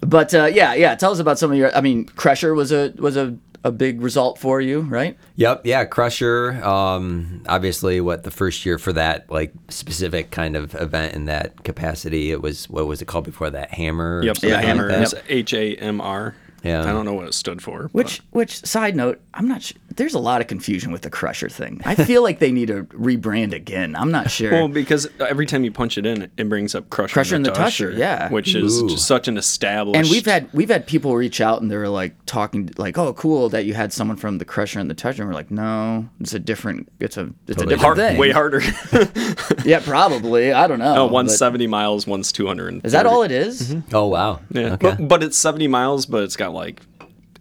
But uh, yeah, yeah. Tell us about some of your. I mean, Crusher was a was a, a big result for you, right? Yep, yeah, Crusher. Um, obviously, what the first year for that like specific kind of event in that capacity, it was what was it called before that? Hammer. or yep, something the like hammer that? is H A M R. Yeah. I don't know what it stood for. but- Which which side note, I'm not sure. There's a lot of confusion with the Crusher thing. I feel like they need to rebrand again. I'm not sure. Well, because every time you punch it in, it brings up Crusher, Crusher and and the Tushar, yeah. which is Ooh. just such an established. and we've had we've had people reach out and they're like talking like, "Oh, cool that you had someone from the Crusher and the Tusher." And we're like, "No, it's a different. It's a it's Totally a different hard, thing." way harder. Yeah, probably. I don't know. no, but- one's seventy miles, one's two hundred. Is that all it is? Mm-hmm. Oh wow. Yeah, Okay. but, but it's seventy miles, but it's got like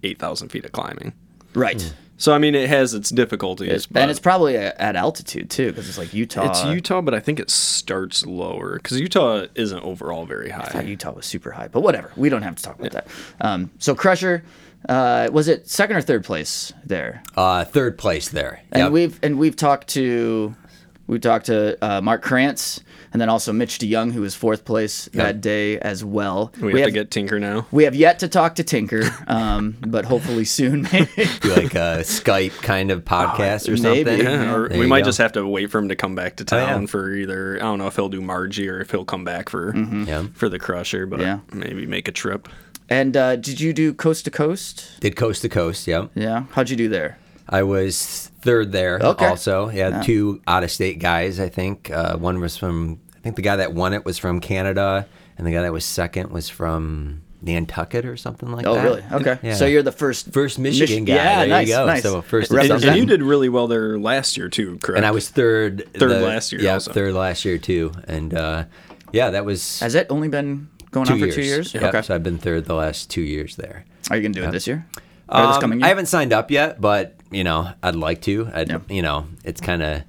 eight thousand feet of climbing. Right. So I mean, it has its difficulties. but and it's probably at altitude too, because it's like Utah. it's Utah, but I think it starts lower because Utah isn't overall very I thought high. Utah was super high, but whatever. We don't have to talk about that. Um, so Crusher, uh, was it second or third place there? Uh, third place there. And Yep. we've and we've talked to we talked to uh, Mark Krantz and then also Mitch DeYoung, who was fourth place that day as well. We, have, to get Tinker now. we have yet to talk to Tinker, um, but hopefully soon. Maybe. like a Skype kind of podcast or maybe. something. Yeah, or we might go. just have to wait for him to come back to Oh, yeah. town for either I don't know if he'll do Marji or if he'll come back for Yeah. for the Crusher, but Yeah. maybe make a trip. and uh, did you do coast to coast? Did coast to coast. Yep. Yeah. How'd you do there? I was third there Okay. also. Yeah, two out of state guys, I think. Uh, one was from, I think the guy that won it was from Canada, and the guy that was second was from Nantucket or something like Oh, that. Oh, really? Okay. Yeah. So you're the first First Michigan Mich- guy. Yeah, There you nice, go. nice. So first And, and you did really well there last year too, correct? And I was third. Third last year Yeah, also. third last year too. And uh, yeah, that was Has it only been going on for years. two years? Yep, Okay. So I've been third the last two years there. Are you gonna do it this year? Or this Um, coming year? I haven't signed up yet, but you know, I'd like to. I'd, Yeah. You know, it's kind of,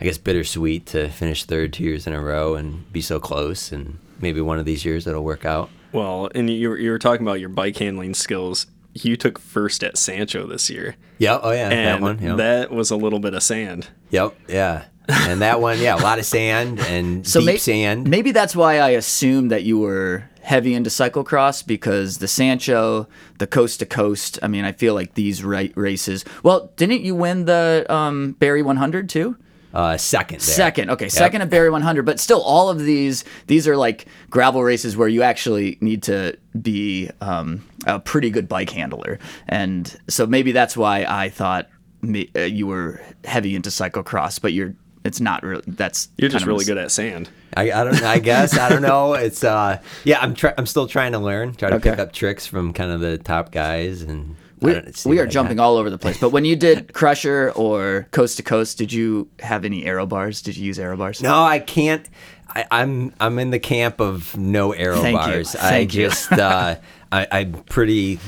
I guess, bittersweet to finish third two years in a row and be so close. And maybe one of these years it'll work out. Well, and you were, you were talking about your bike handling skills. you took first at Sancho this year, Yeah. Oh yeah, that one. Yep. that was a little bit of sand. yep. Yeah. And that one, yeah, a lot of sand and So deep may- sand. Maybe that's why I assumed that you were heavy into cyclocross because the Sancho, the coast to coast. I mean, I feel like these ra- races. Well, didn't you win the um, Barry 100 too? Uh, second. There. Second, okay, second at Barry 100, but still, all of these these are like gravel races where you actually need to be um, a pretty good bike handler, and so maybe that's why I thought me, uh, you were heavy into cyclocross, but you're it's not really. That's You're just really mis- good at sand. I, I don't. I guess I don't know. It's uh, yeah. I'm try- I'm still trying to learn. Try to pick up tricks from kind of the top guys, and We, we are I got. jumping all over the place. But when you did Crusher or Coast to Coast, did you have any aero bars? Did you use aero bars? No, I can't. I, I'm I'm in the camp of no aero Thank you. bars. I Thank you. just uh, I, I'm pretty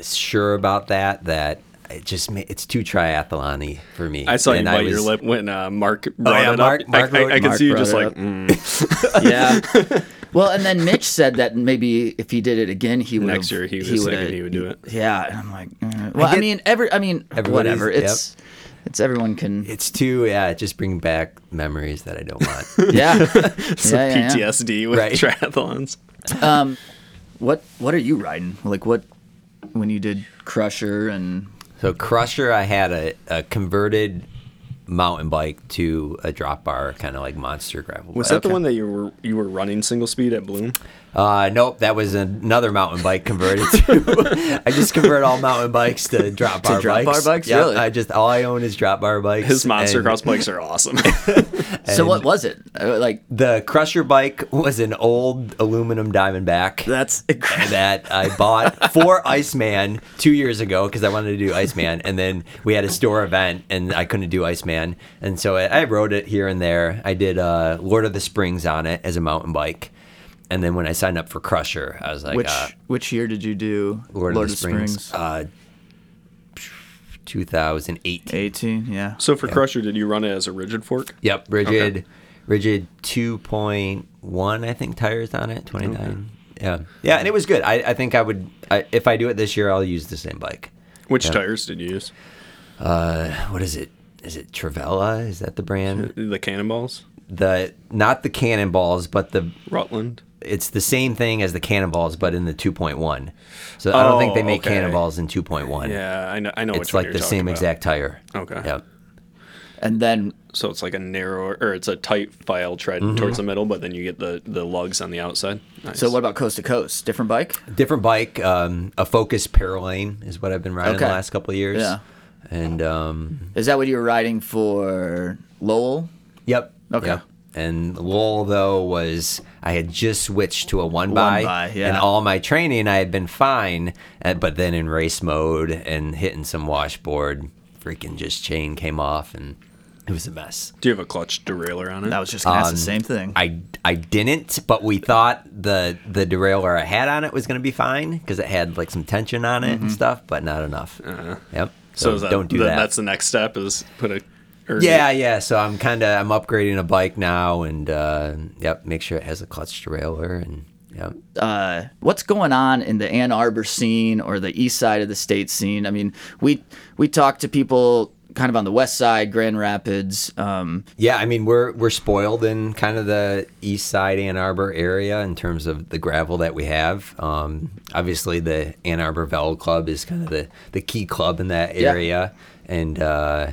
sure about that. That it just it's too triathlon-y for me. I saw you And bite your lip when uh, Mark brought yeah, it Mark- up. Mark I, I, wrote- I could Mark see you just like, mm. yeah. Well, and then Mitch said that maybe if he did it again, he would Next year he was thinking he would do it. Yeah, and I'm like, uh, well, I, get- mean, every, I mean, whatever. It's, it's everyone can. It's too yeah. It just bring back memories that I don't want. Yeah. some yeah, yeah, yeah. PTSD with Right. triathlons. Um, what what are you riding? Like what when you did Crusher and So Crusher, I had a, a converted mountain bike to a drop bar, kind of like monster gravel. Was bike. that the one that you were you were running single speed at Bloom? Uh, nope, that was another mountain bike converted to. I just convert all mountain bikes to drop bar bikes. drop bikes. bar bikes? Yep, Really? I just all I own is drop bar bikes. His monster and cross bikes are awesome. so what was it? Uh, like The Crusher bike was an old aluminum Diamondback. that's that I bought for Iceman two years ago because I wanted to do Iceman, and then we had a store event and I couldn't do Iceman, and so I, I rode it here and there. I did uh, Lord of the Springs on it as a mountain bike, and then when I signed up for Crusher, I was like, which uh, which year did you do Lord, of the Springs, Uh, 2018. 18, yeah. so for Crusher, did you run it as a rigid fork? Yep, rigid, rigid 2.1, I think tires on it, 29. Yeah, yeah, and it was good. I, I think I would, I, if I do it this year, I'll use the same bike. Which Yeah. tires did you use? uh what is it is it Teravail is that the brand The Cannonballs, the not the cannonballs but the Rutland. It's the same thing as the cannonballs but in the 2.1 so i don't think they Oh, make okay. cannonballs in 2.1 Yeah, I know. I know it's like the same about. exact tire Okay. yep And then So it's like a narrow, or it's a tight file tread Mm-hmm. towards the middle, but then you get the the lugs on the outside. Nice. so what about Coast to Coast? Different bike? different bike um a focus paralane is what i've been riding Okay. the last couple of years Yeah. and um Is that what you were riding for Lowell? Yep. Okay. Yep. And Lowell though was I had just switched to a one One by, by, yeah. and all my training I had been fine, uh, but then in race mode and hitting some washboard, freaking just chain came off and it was a mess. Do you have a clutch derailleur on it? I was just gonna ask Um, the same thing. I I didn't, but we thought the the derailleur I had on it was going to be fine because it had like some tension on it and stuff, but not enough. Uh-huh. Yep. so So, that, don't do the- that. That's the next step is put a. Or Yeah, yeah. So I'm kind of I'm upgrading a bike now, and uh, yep, make sure it has a clutch derailleur, and yep. uh, what's going on in the Ann Arbor scene or the east side of the state scene? I mean, we we talk to people kind of on the west side, Grand Rapids. Um, Yeah, I mean we're we're spoiled in kind of the east side Ann Arbor area in terms of the gravel that we have. Um, obviously, the Ann Arbor Velo Club is kind of the the key club in that Yeah. area, and uh,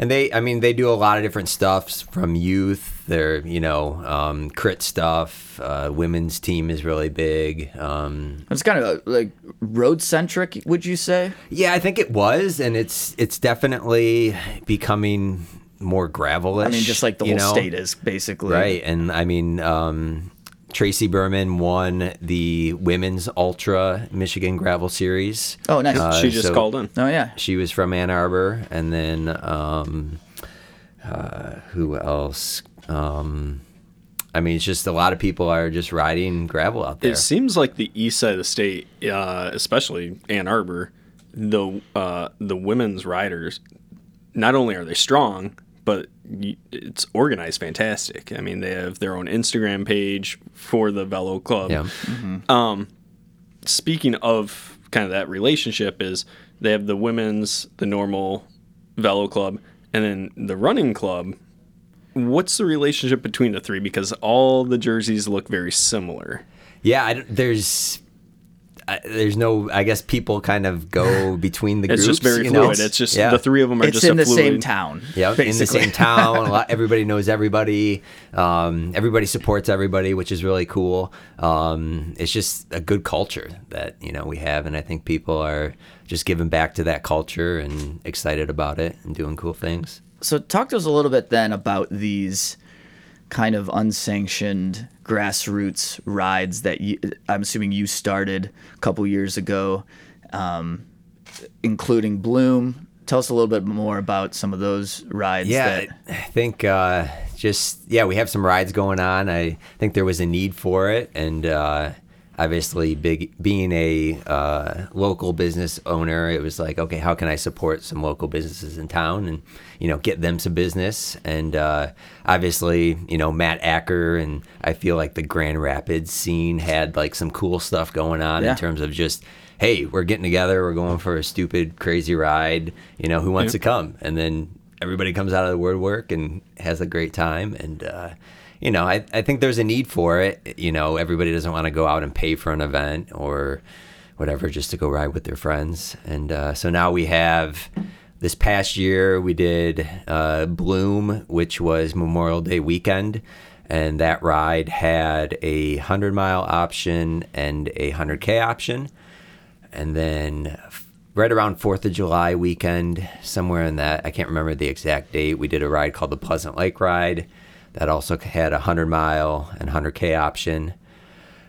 and they, I mean, they do a lot of different stuffs from youth. They're you know um, crit stuff. Uh, women's team is really big. Um, it's kind of like road centric, would you say? Yeah, I think it was, and it's it's definitely becoming more gravelish. I mean, just like the whole know? state is basically right? And I mean, um, Tracy Berman won the women's ultra Michigan gravel series. Oh, nice. Uh, she just so- called in. oh yeah, She was from Ann Arbor, and then um, uh, who else? Um, I mean, it's just a lot of people are just riding gravel out there. It seems like the east side of the state, uh, especially Ann Arbor, the uh, the women's riders, not only are they strong, but it's organized fantastic. I mean, they have their own Instagram page for the Velo Club. yeah. Um, speaking of kind of that relationship is they have the women's, the normal velo club, and then the running club. What's the relationship between the three? Because all the jerseys look very similar. Yeah, I there's I, there's no. I guess people kind of go between the It's groups. just very you know? fluid. It's just Yeah. the three of them are It's just in a the same town. Yeah, in the same town. A lot, everybody knows everybody. Um, everybody supports everybody, which is really cool. Um, it's just a good culture that you know we have, and I think people are just giving back to that culture and excited about it and doing cool things. So talk to us a little bit then about these kind of unsanctioned grassroots rides that you, I'm assuming you started a couple years ago, um, including Bloom. Tell us a little bit more about some of those rides. Yeah, that, I think uh, just yeah, we have some rides going on. I think there was a need for it, and uh, obviously, big being a uh, local business owner, it was like, okay, how can I support some local businesses in town and you know get them some business? And uh, obviously, you know Matt Acker and I feel like the Grand Rapids scene had like some cool stuff going on Yeah. in terms of just hey, we're getting together, we're going for a stupid, crazy ride. You know, who wants to come? And then everybody comes out of the woodwork and has a great time. And, uh, you know, I, I think there's a need for it. You know, everybody doesn't want to go out and pay for an event or whatever just to go ride with their friends. And uh, so now we have this past year, we did uh, Bloom, which was Memorial Day weekend. And that ride had a 100 mile option and a 100K option. And then right around 4th of July weekend, somewhere in that, I can't remember the exact date, we did a ride called the Pleasant Lake Ride that also had a 100 mile and 100K option.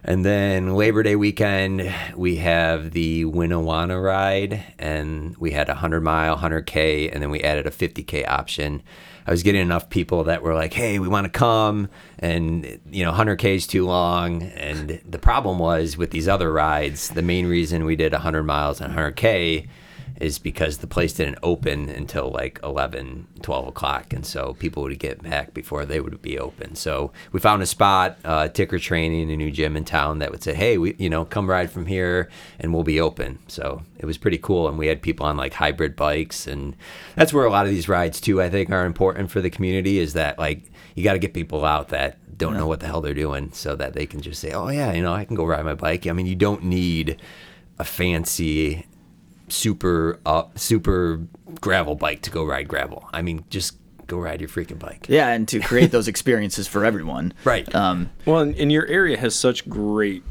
And then Labor Day weekend, we have the Winnewanna ride, and we had a 100 mile, 100K, and then we added a 50K option. I was getting enough people that were like, hey, we want to come, and, you know, 100K is too long. And the problem was with these other rides, the main reason we did 100 miles and 100K is because the place didn't open until like 11 12 o'clock and so people would get back before they would be open. So we found a spot uh, ticker training a new gym in town that would say hey we you know come ride from here and we'll be open. So it was pretty cool and we had people on like hybrid bikes and that's where a lot of these rides too i think are important for the community is that like you got to get people out that don't know what the hell they're doing so that they can just say oh yeah you know i can go ride my bike. I mean you don't need a fancy super uh, super gravel bike to go ride gravel. I mean, just go ride your freaking bike. yeah, and to create those experiences for everyone. Right. Um, Well, and, and your area has such great,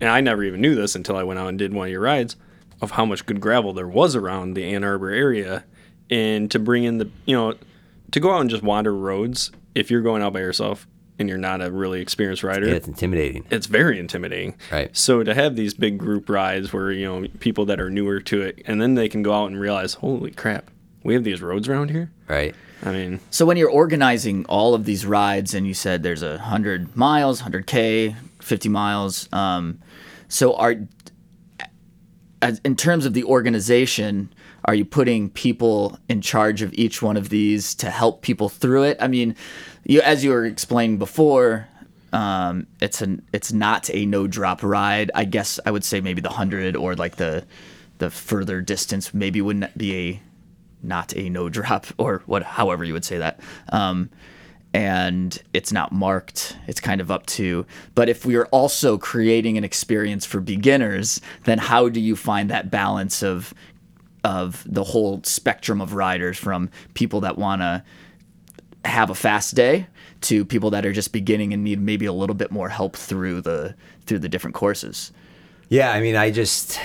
and I never even knew this until I went out and did one of your rides, of how much good gravel there was around the Ann Arbor area, and to bring in the, you know, to go out and just wander roads. If you're going out by yourself and you're not a really experienced rider, Yeah, it's intimidating. it's very intimidating. Right. So to have these big group rides where you know people that are newer to it, and then they can go out and realize, holy crap, we have these roads around here. Right. I mean, So when you're organizing all of these rides, and you said there's a hundred miles, hundred k, fifty miles. Um, so are as, in terms of the organization, are you putting people in charge of each one of these to help people through it? I mean, you as you were explaining before, um, it's an it's not a no drop ride. I guess I would say maybe the hundred or like the the further distance maybe wouldn't be a not a no drop or what however you would say that um, and it's not marked it's kind of up to but if we are also creating an experience for beginners then how do you find that balance of of the whole spectrum of riders from people that want to have a fast day to people that are just beginning and need maybe a little bit more help through the through the different courses Yeah, I mean, I just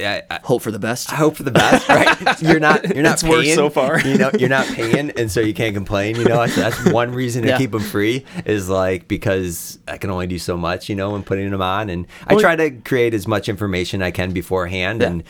I, I, hope for the best I hope for the best, right? You're not you're not It's worked paying so far. You know, you're not paying, and so you can't complain. You know, that's, that's one reason to Yeah. keep them free is like because I can only do so much, you know, when putting them on, and I try to create as much information I can beforehand, Yeah. and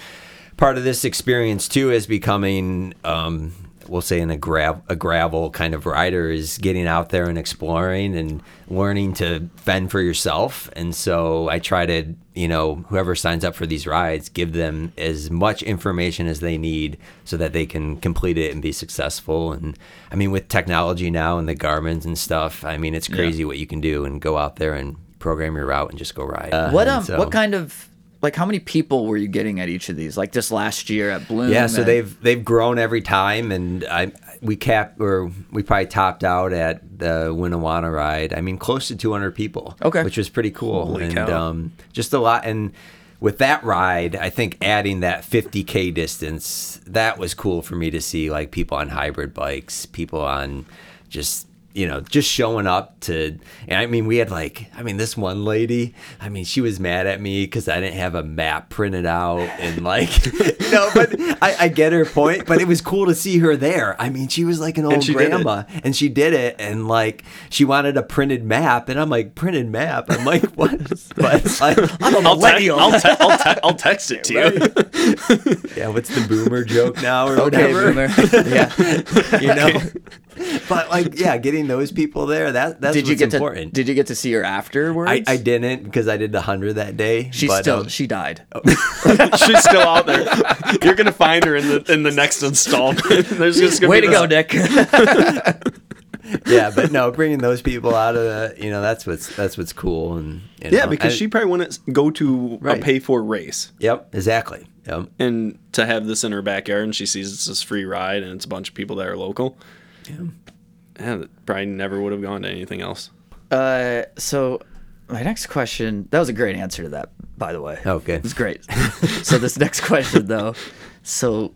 part of this experience too is becoming. Um, We'll say in a grav a gravel kind of rider is getting out there and exploring and learning to fend for yourself. And so I try to, you know, whoever signs up for these rides, give them as much information as they need so that they can complete it and be successful. And I mean, with technology now and the Garmin's and stuff, I mean, it's crazy what you can do and go out there and program your route and just go ride. What um so- what kind of like how many people were you getting at each of these? Like this last year at Bloom. Yeah, so and- they've they've grown every time, and I we capped or we probably topped out at the Winnewanna ride. I mean, close to 200 people. Okay. which was pretty cool, Holy and cow. um, just a lot. And with that ride, I think adding that 50k distance that was cool for me to see, like people on hybrid bikes, people on just you know, just showing up to, and I mean, we had like, I mean, this one lady, I mean, she was mad at me because I didn't have a map printed out and like, no, but I, I get her point, but it was cool to see her there. I mean, she was like an old it. grandma and she did it and like, she wanted a printed map and I'm like, printed map? I'm like, what? But like, I'm a millennial. I'll, te- I'll, te- I'll text it to you. yeah, what's the boomer joke now or okay, whatever? boomer. yeah. You know? But like, yeah, getting those people there, that that's Did you what's get important. to? Did you get to see her afterwards? I, I didn't because I did the hundred that day. she but, still. um, she died. She's still out there. You're gonna find her in the in the next installment. There's just gonna Way be to this- go, Nick. yeah, but no, bringing those people out of the, you know, that's what's that's what's cool, and you Yeah, because I- she probably wouldn't go to Right. a pay for race. Yep, exactly. Yep. and to have this in her backyard and she sees it's this free ride and it's a bunch of people that are local. Yeah. Yeah, probably never would have gone to anything else. Uh, so my next question. That was a great answer to that, by the way. Okay. It's great. so this next question, though. So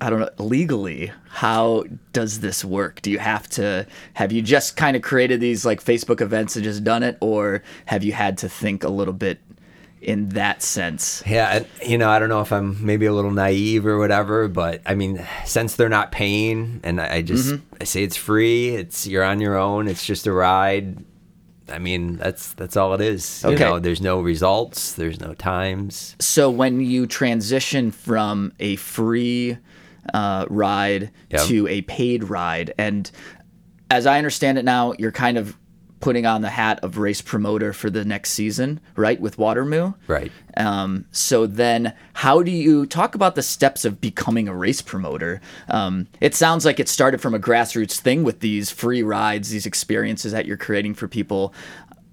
I don't know legally how does this work? Do you have to have you just kind of created these like Facebook events and just done it, or have you had to think a little bit in that sense? Yeah, and, you know, I don't know if I'm maybe a little naive or whatever, but I mean, since they're not paying, and I, I just I say it's free, it's you're on your own, it's just a ride. I mean, that's that's all it is. You Okay. know, there's no results, there's no times. So when you transition from a free uh, ride Yep. to a paid ride, and as I understand it now, you're kind of putting on the hat of race promoter for the next season, right? With Watermoo. Right. Um, so then, how do you talk about the steps of becoming a race promoter? Um, it sounds like it started from a grassroots thing with these free rides, these experiences that you're creating for people,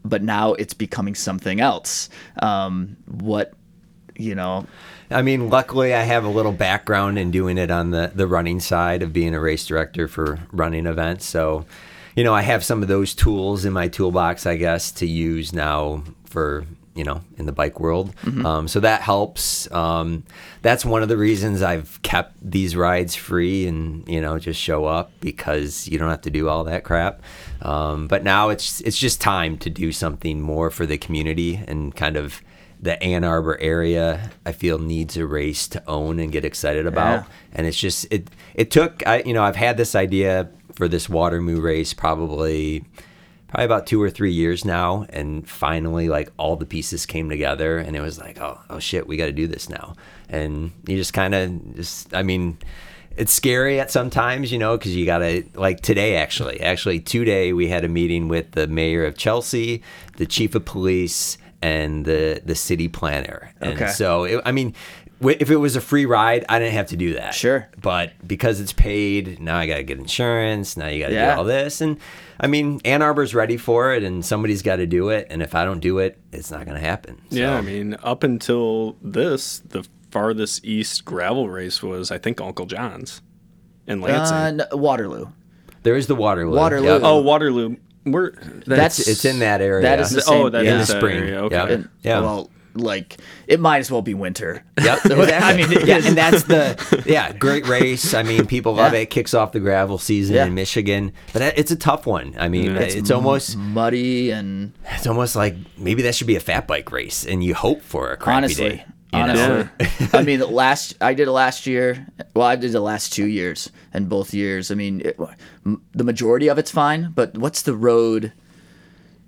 but now it's becoming something else. Um, what, you know, I mean, luckily, I have a little background in doing it on the, the running side of being a race director for running events. So, you know, I have some of those tools in my toolbox, I guess, to use now for, you know, in the bike world. Um, so that helps. Um, that's one of the reasons I've kept these rides free and, you know, just show up because you don't have to do all that crap. Um, but now it's it's just time to do something more for the community and kind of the Ann Arbor area I feel needs a race to own and get excited about. Yeah. And it's just it it took I you know I've had this idea for this Watermoo race probably probably about two or three years now and finally like all the pieces came together and it was like oh oh shit we got to do this now and you just kind of just I mean it's scary at sometimes, you know, because you gotta like today actually. Actually, today we had a meeting with the mayor of Chelsea, the chief of police, and the the city planner. And Okay. so it, I mean, if it was a free ride, I didn't have to do that. Sure. But because it's paid, now I gotta get insurance. Now you gotta Yeah. do all this, and I mean, Ann Arbor's ready for it, and somebody's got to do it. And if I don't do it, it's not gonna happen. Yeah, I mean, up until this, the farthest east gravel race was, I think, Uncle John's in Lansing. uh, n- Waterloo. there is the Waterloo. Waterloo. Yep. oh, Waterloo. Where? That's it's in that area. That is the Oh, same. that yeah. in the is that spring. area, okay. Yep. And- yeah. Well, like it might as well be winter. Yep. I mean, yeah, and that's the yeah, great race. I mean, people love Yeah. it. Kicks off the gravel season Yeah. in Michigan, but that- it's a tough one. I mean, it's, almost muddy and it's almost like maybe that should be a fat bike race, and you hope for a crappy honestly, day. honestly, I mean, last I did it last year. Well, I did the last two years, and both years. I mean, it, the majority of it's fine. But what's the road?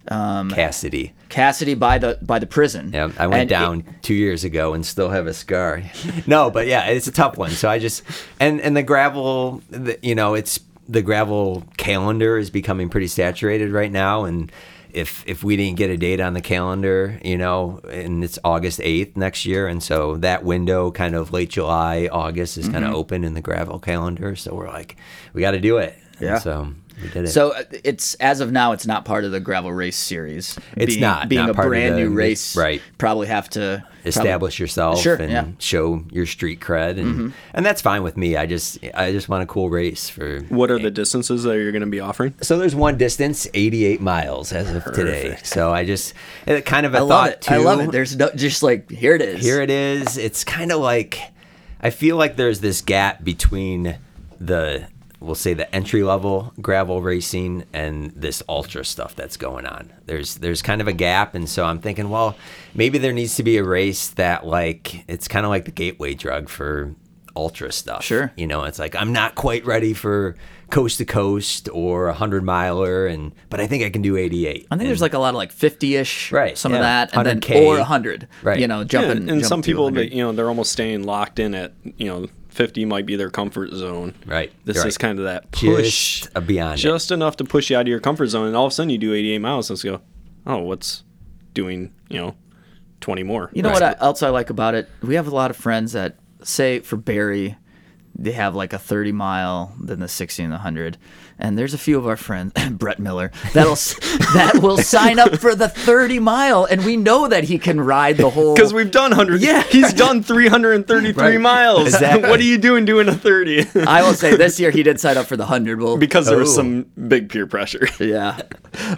Um, Cassidy. Cassidy by the by the prison. Yeah, I went And it- down two years ago and still have a scar. no, but yeah, it's a tough one. So I just and and the gravel, the, you know, it's the gravel calendar is becoming pretty saturated right now, and if if we didn't get a date on the calendar, you know, and it's August eighth next year, and so that window, kind of late July, August, is kind of mm-hmm. open in the gravel calendar. So we're like, we got to do it. And Yeah. So we did it. So uh, it's as of now, it's not part of the gravel race series. It's being, not, being not a part of brand the- new race. right. Probably have to establish yourself Sure, and yeah. Mm-hmm. show your street cred and and that's fine with me. I just I just want a cool race for What are the distances that you're going to be offering? So there's one distance, 88 miles as of today. So I just it kind of a I love thought it. too. I love it. There's no just like here it is. Here it is. It's kind of like I feel like there's this gap between the we'll say the entry level gravel racing and this ultra stuff that's going on. There's there's kind of a gap and so I'm thinking, well, maybe there needs to be a race that like it's kind of like the gateway drug for ultra stuff. Sure. You know, it's like I'm not quite ready for coast to coast or a 100 miler and but I think I can do 88. I think there's like a lot of like 50-ish, Right, some yeah. of that, and then 100K. or 100. Right. You know, Yeah, jumping. and jumping some people, 100. that, you know, they're almost staying locked in at, you know, 50 might be their comfort zone. Right, This you're is right. kind of that push. just a beyond it. just enough to push you out of your comfort zone, and all of a sudden you do 88 miles. Let's go. Oh, what's doing? You know, 20 more. You know Right. what I, else I like about it? We have a lot of friends that say for Barry, they have like a 30 mile, then the 60 and the 100. And there's a few of our friends, Brett Miller, that'll that will sign up for the 30 mile, and we know that he can ride the whole. Because we've done 100. Yeah. He's done 333 Right. miles. Exactly. what are you doing doing a 30? I will say this year he did sign up for the 100. Well, because there was Oh. some big peer pressure. yeah,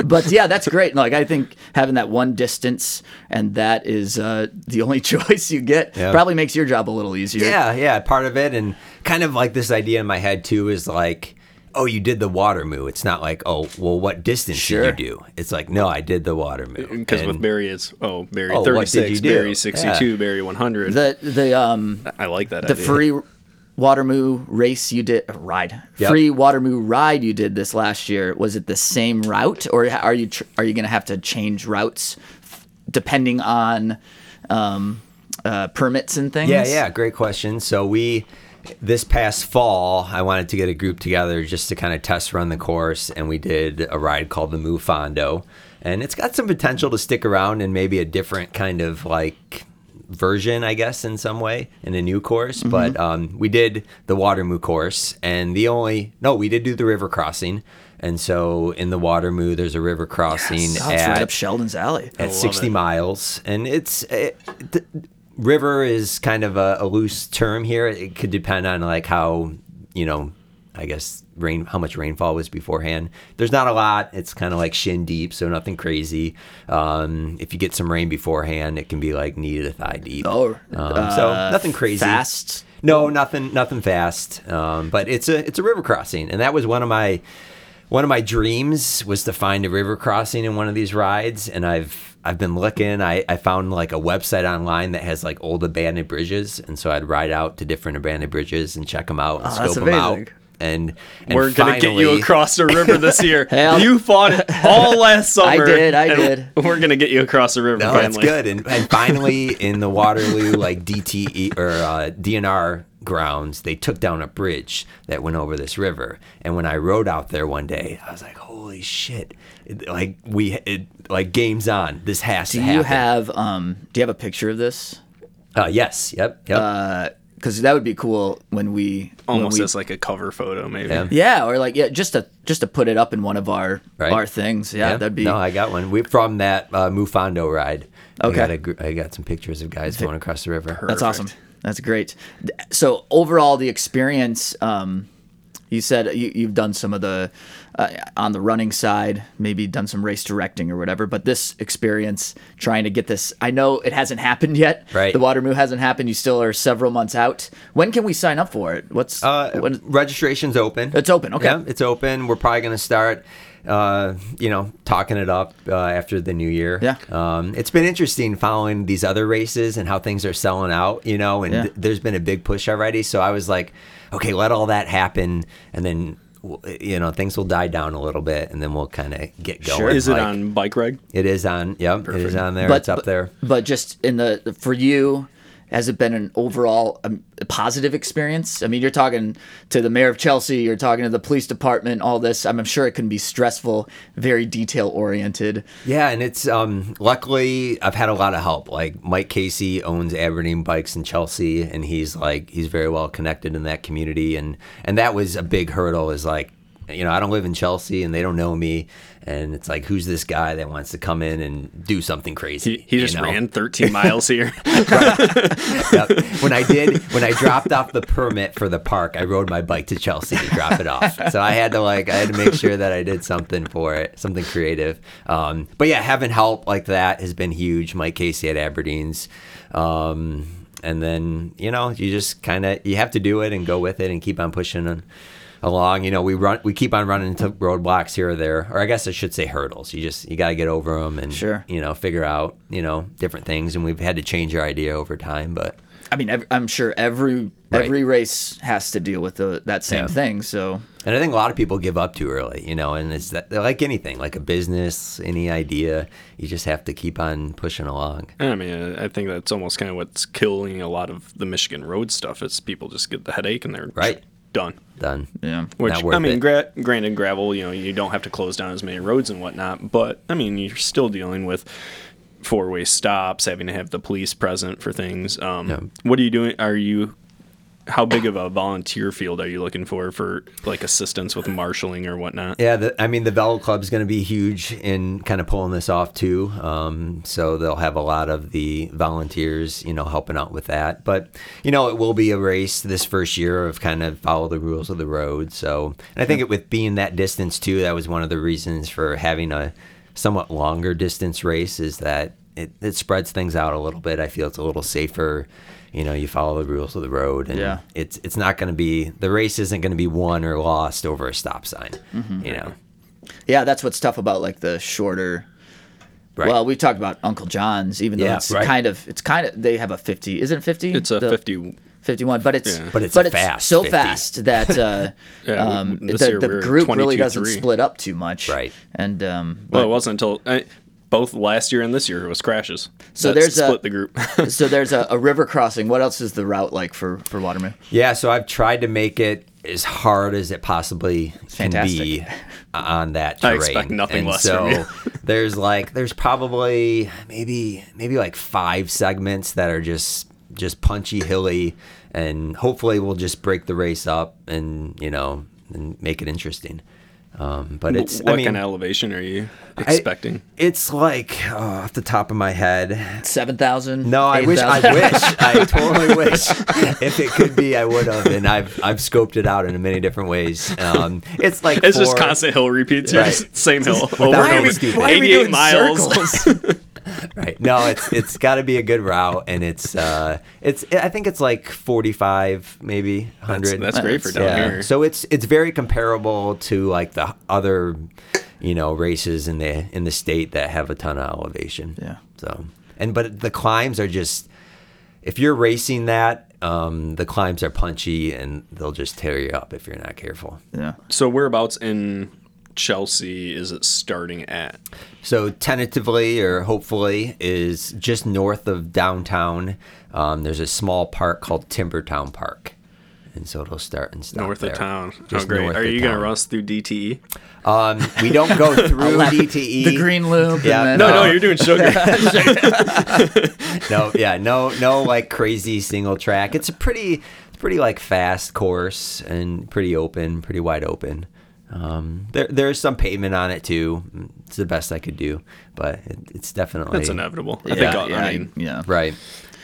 but yeah, that's great. Like I think having that one distance and that is uh, the only choice you get Yeah. probably makes your job a little easier. Yeah, yeah, part of it, and kind of like this idea in my head too is like, oh, you did the Watermoo. It's not like, oh, well, what distance Sure. did you do? It's like, no, I did the Watermoo. Because with And- Barry, it's oh Barry Oh, 36, you? Barry 62, Barry 100. The the um I like that. the idea. free Watermoo race you did uh, ride Yep. free Watermoo ride you did this last year was it the same route or are you tr- are you going to have to change routes depending on um, uh, permits and things? Yeah, yeah, great question. So we this past fall, I wanted to get a group together just to kind of test run the course, and we did a ride called the Mufondo, and it's got some potential to stick around and maybe a different kind of like version, I guess, in some way in a new course. Mm-hmm. But um, we did the Watermoo course, and the only no, we did do the river crossing. And so in the Watermoo, there's a river crossing it's at right up Sheldon's alley. at 60 it. miles and it's it, the, river is kind of a, a loose term here. It could depend on like how you know i guess rain how much rainfall was beforehand. There's not a lot. It's kind of like shin deep so nothing crazy. Um, if you get some rain beforehand it can be like knee to thigh deep. Oh, um, so uh, nothing crazy. Fast. no, nothing, nothing fast. Um, but it's a it's a river crossing, and that was one of my one of my dreams was to find a river crossing in one of these rides, and I've I've been looking. I, I found like a website online that has like old abandoned bridges, and so I'd ride out to different abandoned bridges and check them out and Oh, that's scope them out. And, and We're gonna get you across the river this year. You fought it all last summer. I did, I did. We're gonna get you across the river. No, finally. that's good. And, and finally, in the Waterloo like DTE or uh, DNR grounds, they took down a bridge that went over this river. And when I rode out there one day, I was like, "Holy shit!" It, like we, it, like games on. This has Do to you have um? Do you have a picture of this? Uh, yes. Yep. Yep. Because that would be cool when we when almost we- as like a cover photo, maybe. Yeah. yeah, or like yeah, just to just to put it up in one of our Right. our things. Yeah, that'd be No, I got one. We from that uh, Mufondo ride. I Okay. got, a, gr- I got some pictures of guys going across the river. That's awesome. That's great. So overall, the experience. Um, you said you, you've done some of the uh, on the running side, maybe done some race directing or whatever. But this experience, trying to get this, I know it hasn't happened yet. Right. The Watermoo hasn't happened. You still are several months out. When can we sign up for it? What's Uh, when, registration's open. It's open, okay. Yeah, it's open. We're probably going to start, uh, you know, talking it up uh, after the new year. Yeah. Um, it's been interesting following these other races and how things are selling out, you know, and Yeah. th- there's been a big push already. So I was like, okay, let all that happen. And then, you know, things will die down a little bit and then we'll kind of get going. Sure. Is it Like, on bike reg? It is on. Yep. It is on there. it's up there. But just in the for you, has it been an overall um, positive experience? I mean, you're talking to the mayor of Chelsea, you're talking to the police department, all this. I'm sure it can be stressful, very detail oriented. Yeah, and it's um luckily I've had a lot of help. Like Mike Casey owns Aberdeen Bikes in Chelsea and he's like he's very well connected in that community and and that was a big hurdle is like you know, I don't live in Chelsea and they don't know me. And it's like, who's this guy that wants to come in and do something crazy? He, he just know? ran 13 miles here. Yep. When I did, when I dropped off the permit for the park, I rode my bike to Chelsea to drop it off. So I had to like, I had to make sure that I did something for it, something creative. Um, but yeah, having help like that has been huge. Mike Casey at Aberdeen's. Um, and then you know you just kind of you have to do it and go with it and keep on pushing on, along. You know we run we keep on running into roadblocks here or there, or I guess I should say hurdles. You just you got to get over them and Sure. you know figure out you know different things. And we've had to change our idea over time, but I mean, ev- I'm sure every Right. every race has to deal with the, that same Yeah. thing. So And I think a lot of people give up too early, you know, and it's that like anything, like a business, any idea, you just have to keep on pushing along. I mean, I think that's almost kind of what's killing a lot of the Michigan road stuff. Is people just get the headache and they're Right. Done. Done. yeah, Which Not worth I mean, it. gra- granted, gravel, you know, you don't have to close down as many roads and whatnot, but I mean, you're still dealing with four-way stops, having to have the police present for things. Um, Yeah. What are you doing? Are you? How big of a volunteer field are you looking for for like assistance with marshaling or whatnot? Yeah, the, I mean, the Velo Club's going to be huge in kind of pulling this off too. Um, so they'll have a lot of the volunteers, you know, helping out with that. But you know, it will be a race this first year of kind of follow the rules of the road. So, and I think it with being that distance too, that was one of the reasons for having a somewhat longer distance race is that it, it spreads things out a little bit. I feel it's a little safer. You know, you follow the rules of the road, and Yeah. it's it's not going to be the race isn't going to be won or lost over a stop sign. You know, yeah, that's what's tough about like the shorter. Right. Well, we talked about Uncle John's, even though Yeah, it's right. kind of it's kind of they have a fifty. Isn't it fifty? It's a The- 50. 51 but it's Yeah. But it's a fast so 50. fast that uh, Yeah, um, the, the group really doesn't 22-3. split up too much Right. and um, Well, it wasn't until I, both last year and this year it was crashes. So That there's a- split the group. so there's a, a river crossing what else is the route like for for waterman Yeah, so I've tried to make it as hard as it possibly can be on that I expect nothing and less so from you. there's like there's probably maybe maybe like five segments that are just just punchy, hilly, and hopefully we'll just break the race up and you know and make it interesting. Um, but it's what I mean kind of elevation are you I- expecting? it's like oh, off the top of my head. 7000 No, I wish. I wish. I totally wish. If it could be, I would have. And I've I've scoped it out in many different ways. Um, it's like it's just constant hill repeats. You're Right. same hill over Why and are we- over. why are we 88 doing miles. circles? Right. No, it's it's got to be a good route, and it's uh, it's I think it's like forty five, maybe hundred. that's great for down yeah. here. So it's it's very comparable to like the other, you know, races in the in the state that have a ton of elevation. Yeah. So and but the climbs are just if you're racing that, um, the climbs are punchy and they'll just tear you up if you're not careful. yeah So whereabouts in Chelsea is it starting at? So tentatively or hopefully is just north of downtown. Um, there's a small park called Timbertown Park, and so it'll start and stop North there. of town. Just oh, great. north Are you going to town. run through DTE? Um, we don't go through DTE. the green loop Yeah. and then, No, Uh, no, you're doing sugar. no, yeah, no, no, like crazy single track. It's a pretty, it's pretty like fast course and pretty open, pretty wide open. Um, there, there's some pavement on it too. It's the best I could do, but it, it's definitely That's inevitable. I yeah, think, yeah, I mean, yeah right.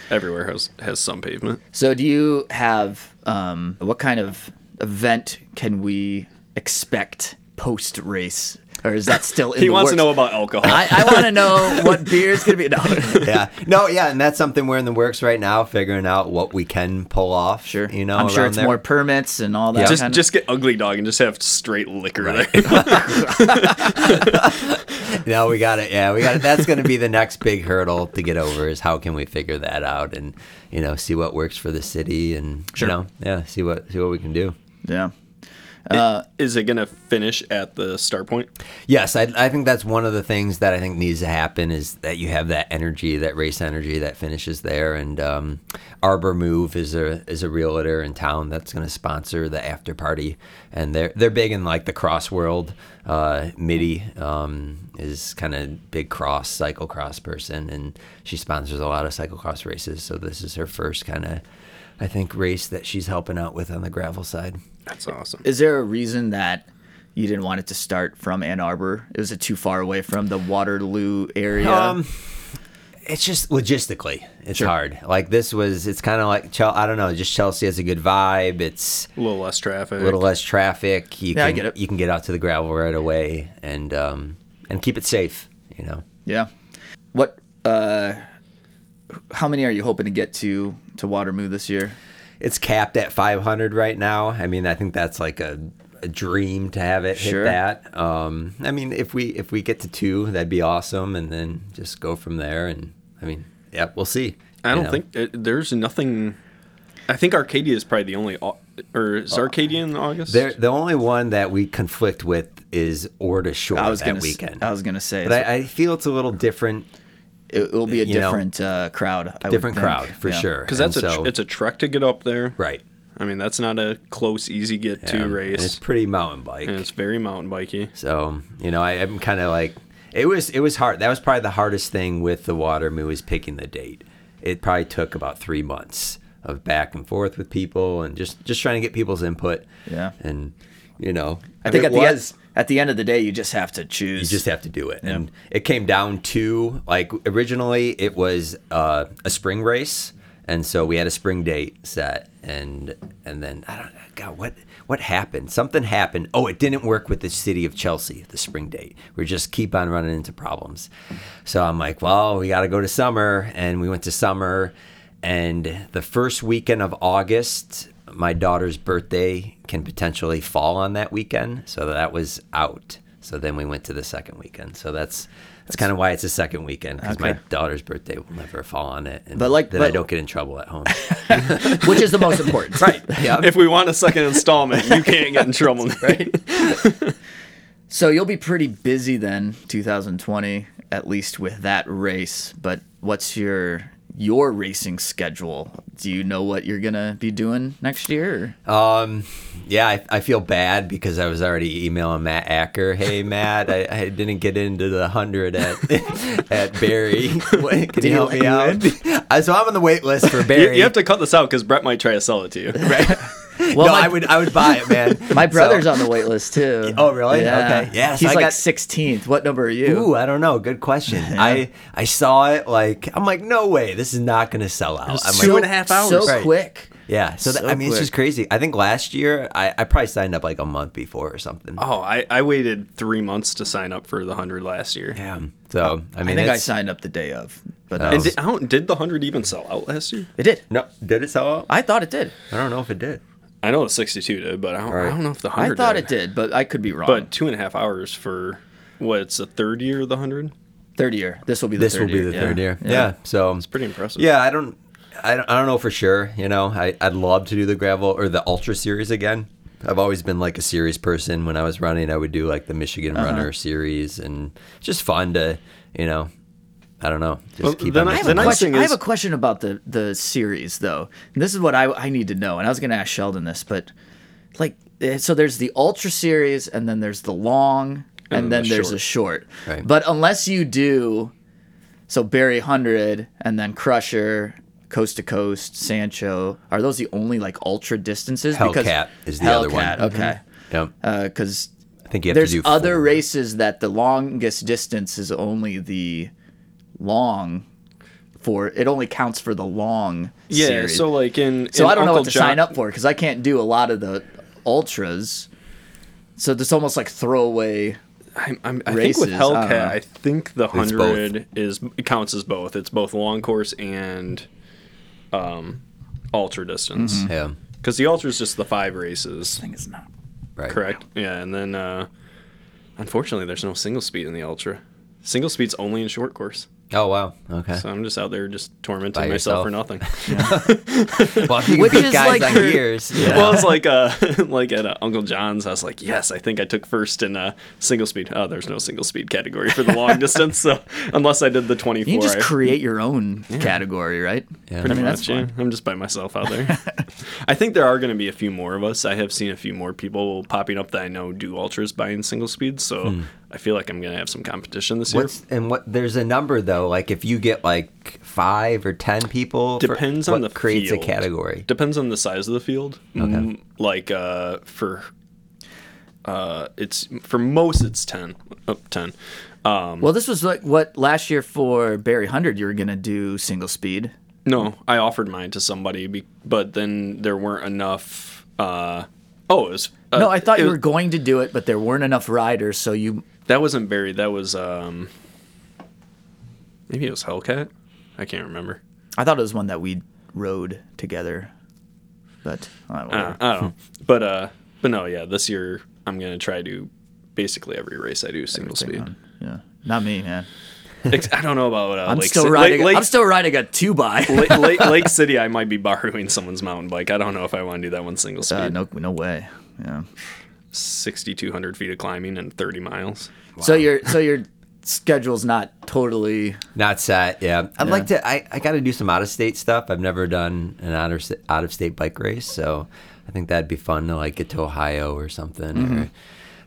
everywhere has, has some pavement. so do you have um, what kind of event can we expect post race or is that still in the works? He the wants to know about alcohol. I, I want to know what beer is going to be. No. yeah. No, yeah, and that's something we're in the works right now, figuring out what we can pull off. Sure. You know, I'm sure it's there. more permits and all that. Yeah. just kind of- just get ugly dog and just have straight liquor Right. there. No, we got it. Yeah, we got it. That's going to be the next big hurdle to get over is how can we figure that out and you know see what works for the city and Sure. you know yeah see what see what we can do. yeah. Is it going to finish at the start point? Yes, I, I think that's one of the things that I think needs to happen is that you have that energy, that race energy that finishes there. And um, Arbor Move is a is a realtor in town that's going to sponsor the after party, and they're they're big in like the cross world. Uh, Mitty um, is kind of big cross cyclocross person, and she sponsors a lot of cyclocross races. So this is her first kind of, I think, race that she's helping out with on the gravel side. That's awesome. Is there a reason that you didn't want it to start from Ann Arbor? It was it too far away from the Waterloo area? Um, it's just logistically, it's hard. Like this was, it's kind of like Chel- I don't know, just Chelsea has a good vibe. It's A little less traffic. a little less traffic. You Yeah, I can get it. you can get out to the gravel right away and um and keep it safe. You know. yeah. What? Uh, how many are you hoping to get to to Watermoo this year? It's capped at 500 right now. I mean, I think that's like a, a dream to have it hit Sure. that. Um, I mean, if we if we get to two, that'd be awesome, and then just go from there. And I mean, yeah, we'll see. I don't know. think uh, there's nothing. I think Arcadia is probably the only, au- or is Arcadia in August? They're, the only one that we conflict with is Ore to Shore I was that gonna. s- weekend. I was gonna say but I, I feel it's a little different, it, it will be a you know, different uh, crowd. I different crowd for Yeah. sure. because that's And a so- tr- it's a trek to get up there. right. I mean, that's not a close, easy get Yeah, to and race, It's pretty mountain bike. and it's very mountain bikey. So you know, I, I'm kind of like it was. It was hard. That was probably the hardest thing with the Watermoo is picking the date. It probably took about three months of back and forth with people and just just trying to get people's input. Yeah. And you know, I think it at the end, was- at the end of the day, you just have to choose. you just have to do it. And it came down to like originally it was uh, a spring race, and so we had a spring date set, and and then I don't God what what happened? Something happened. Oh, it didn't work with the city of Chelsea, the spring date. We just keep on running into problems. So I'm like, well, we got to go to summer, and we went to summer, and the first weekend of August. My daughter's birthday can potentially fall on that weekend, so that was out. So then we went to the second weekend. So that's that's kind of why it's a second weekend because my daughter's birthday will never fall on it, and But like- that I don't get in trouble at home. which is the most important. right? Yeah. If we want a second installment, you can't get in trouble, right? So you'll be pretty busy then, 2020, at least with that race. But what's your your racing schedule? Do you know what you're gonna be doing next year? Um, yeah, I, I feel bad because I was already emailing Matt Acker. Hey, Matt, I, I didn't get into the hundred at at Barry. What, can you help me out? Uh, so I'm on the wait list for You, Barry. you have to cut this out because Brett might try to sell it to you. Well, no, my, I would I would buy it, man. my brother's So- on the wait list too. Oh, really? Yeah. Okay. Yeah, He's I like got- 16th. What number are you? Ooh, I don't know. Good question. I I saw it like I'm like, no way, this is not gonna sell out. I'm two like, and a half hours. So Right. quick. yeah. So, that, I mean, it's just crazy. I think last year I, I probably signed up like a month before or something. Oh, I, I waited three months to sign up for the hundred last year. Yeah. So I mean, I, think I signed up the day of, but Oh. And did, I don't, did the hundred even sell out last year? it did. No, did it sell out? I thought it did. I don't know if it did. I know the sixty-two did, but I don't, I don't know if the 100 I hundred. thought it did, but I could be wrong. But two and a half hours for what? It's the third year of the hundred. third year. This will be the This third will be year. the yeah. third year. Yeah. So it's Pretty impressive. Yeah, I don't, I don't, I don't know for sure. You know, I, I'd love to do the gravel or the ultra series again. I've always been like a series person. When I was running, I would do like the Michigan Uh-huh. Runner series, and just fun to, you know, I don't know, just Well, keep then on. I- I have, The a nice question, thing I have a question about the the series though. And this is what I I need to know. And I was going to ask Sheldon this, but like eh, so there's the ultra series and then there's the long and, And then the there's short. a short. Right. But unless you do so Barry 100 and then Crusher Coast to Coast, Sancho, are those the only like ultra distances? Hellcat is the other one. Hellcat, Okay. Yep. Because I think you have there's to do other four. races that the longest distance is only the long for it only counts for the long Yeah. series. So like in so in I don't know Uncle what to John- sign up for because I can't do a lot of the ultras. So it's almost like throwaway. I'm, I'm, I think with races, I. Hellcat, I think the hundred is it counts as both. It's both long course and um, ultra distance. Mm-hmm. Yeah. Because the ultra is just the five races, I think it's not. Right. correct? Yeah, and then uh, unfortunately, there's no single speed in the ultra. Single speed's only in short course. Oh wow. Okay. So I'm just out there just tormenting By myself yourself. for nothing. well, if you Which is guys like on years. you know. Well, it's like uh, like at uh, Uncle John's. I was like, yes, I think I took first in uh, single speed. Oh, there's no single speed category for the long distance. So unless I did the 24, You can just I- create your own category, right? Yeah. I Pretty mean, much, that's yeah. I'm just by myself out there. I think there are going to be a few more of us. I have seen a few more people popping up that I know do ultras buying single speed. So I feel like I'm going to have some competition this year. And what? There's a number though. Like if you get like five or ten people, for- Depends on what the creates field. a category. Depends on the size of the field. Mm, like uh, for Uh, it's for most it's ten. Up ten. Um, Well, this was like what last year for Barry Hundred you were gonna do single speed. no, I offered mine to somebody, be, but then there weren't enough. Uh, oh, it was. Uh, no, I thought you was- were going to do it, but there weren't enough riders, so you. That wasn't Barry. That was um. Maybe it was Hellcat. I can't remember. I thought it was one that we rode together, but uh, Uh. I don't know. But uh, but no, yeah. This year I'm gonna try to basically every race I do single speed. yeah, not me, man. I don't know about uh, I'm Lake still riding. Lake, I'm still riding a two by. Lake, Lake, Lake City. I might be borrowing someone's mountain bike. I don't know if I want to do that one single speed. Uh, no, no way. Yeah. 6,200 feet of climbing and 30 miles. So your so your schedule's not totally. Not set, yeah. I'd like to. I, I got to do some out of state stuff. I've never done an out of out of state bike race, so I think that'd be fun to like get to Ohio or something. Mm-hmm. Or,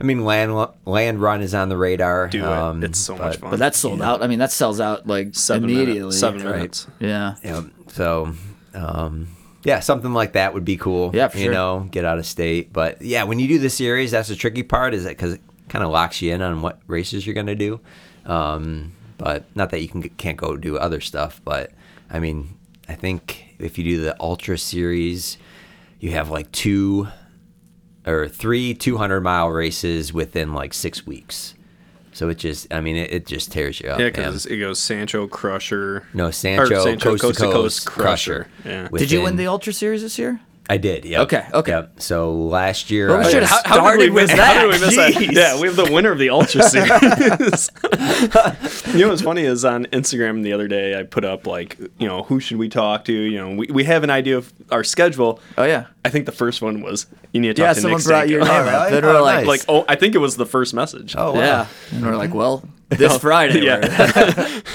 I mean, land land run is on the radar. Do um, it. It's so much fun. But that's sold out. I mean, that sells out like seven immediately. minutes. Seven right? minutes. Yeah. Yeah. So, um, yeah, something like that would be cool. Yeah, for you sure. know, get out of state. But yeah, when you do the series, that's the tricky part. Is that because it kind of locks you in on what races you're gonna do. Um, but not that you can can't go do other stuff. But I mean, I think if you do the Ultra series, you have like two or three 200 mile races within like six weeks. So it just, I mean, it, it just tears you up. Yeah, because it goes Sancho, Crusher. No, or Sancho, coast, to coast, crusher. Yeah. Did you win the Ultra Series this year? I did. Yeah. Okay, okay. Yep. So last year, Well, we I should was- have started with How that. did we miss that? Jeez. Yeah, we have the winner of the Ultra Series. you know what's funny is on Instagram the other day I put up like, you know, who should we talk to? You know, we, we have an idea of our schedule. Oh yeah. I think the first one was you need to talk Yeah, to someone Nick brought your name Oh, up. really? Oh, like, nice. Like, oh, I think it was the first message. oh, wow. yeah. And we're like, well, this Friday Yeah.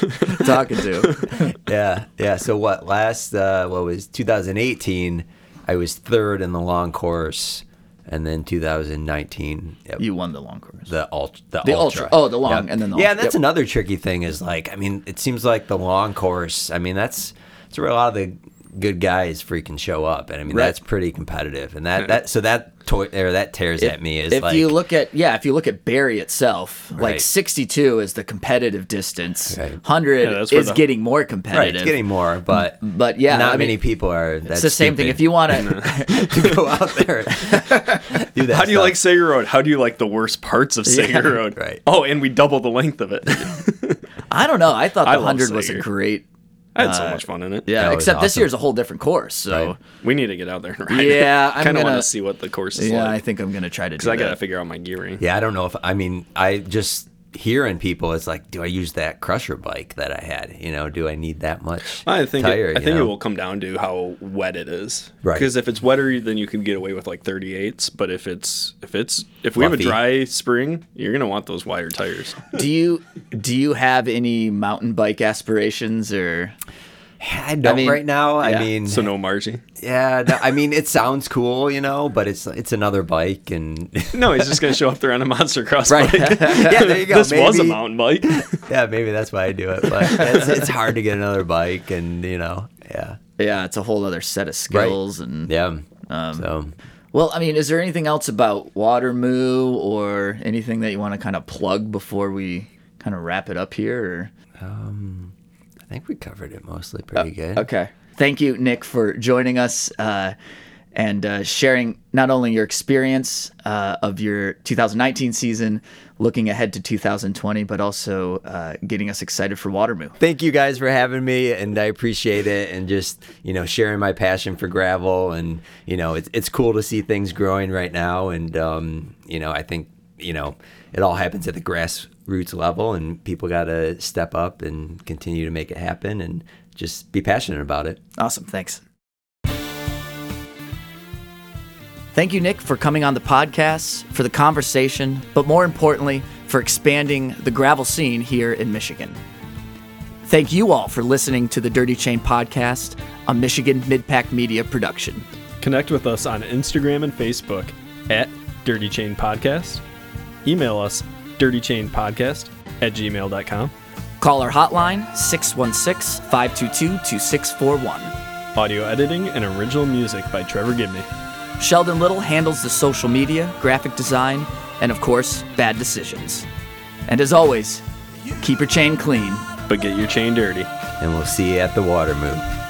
we're talking to. yeah, yeah. So what? Last uh, what was 2018? I was third in the long course, and then 2019. Yep, You won the long course. the ultra. The, The ultra. ultra. Oh, the long, and then the yeah. ultra. That's Yep. another tricky thing. Is like, I mean, it seems like the long course. I mean, that's that's where a lot of the good guys freaking show up, and I mean, Right. that's pretty competitive, and that that so that toy or that tears at me is if like you look at yeah, if you look at Barry itself, like 62 is the competitive distance. Right. 100 Yeah, that's where is the- getting more right, competitive. it's getting more, but but yeah, not I mean, many people are. It's the same thing. If you want to, to go out there, do that. How do you stuff. like Sager Road? How do you like the worst parts of Sager Yeah. Road? Right. Oh, and we double the length of it. I don't know. I thought the I 100 was a great. I had so Uh, much fun in it. Yeah, That was except this awesome. year's a whole different course. So Right. We need to get out there and ride Yeah, I'm kind of want gonna- see what the course is yeah, I think I'm gonna try to do Because I got to figure out my gearing. Yeah, I don't know if I mean I just hearing people. It's like, do I use that crusher bike that I had? You know, do I need that much? I think tire, it, I you think it will come down to how wet it is. Right. Because if it's wetter, then you can get away with like 38s. But if it's if it's if we have a dry spring, you're gonna want those wider tires. do you do you have any mountain bike aspirations or? I don't mean, right now. yeah. I mean, So no Marji. yeah. no, I mean, it sounds cool, you know, but it's it's another bike, and No, he's just gonna show up there on a monster cross Right. bike. yeah, there you go. this was a mountain bike. Yeah, maybe that's why I do it. But it's, it's hard to get another bike, and you know, yeah, Yeah, it's a whole other set of skills and yeah. Um, so Well, I mean, is there anything else about Watermoo or anything that you want to kind of plug before we kind of wrap it up here? I think we covered it mostly pretty good. Okay. Thank you, Nick, for joining us uh, and uh, sharing not only your experience uh, of your 2019 season, looking ahead to 2020, but also uh, getting us excited for Watermoo. thank you guys for having me and i appreciate it and just you know sharing my passion for gravel and you know it's, it's cool to see things growing right now and um, you know i think you know it all happens at the grassroots level and people got to step up and continue to make it happen and just be passionate about it Awesome. Thanks. Thank you, Nick, for coming on the podcast, for the conversation, but more importantly, for expanding the gravel scene here in Michigan. Thank you all for listening to the Dirty Chain Podcast, a Michigan Midpack Media production. Connect with us on Instagram and Facebook at Dirty Chain Podcast. Email us dirtychainpodcast at gmail.com. Call our hotline 616 522 2641. Audio editing and original music by Trevor Gibney. Sheldon Little handles the social media, graphic design, and of course, bad decisions. And as always, keep your chain clean. But get your chain dirty. And we'll see you at the Watermoo.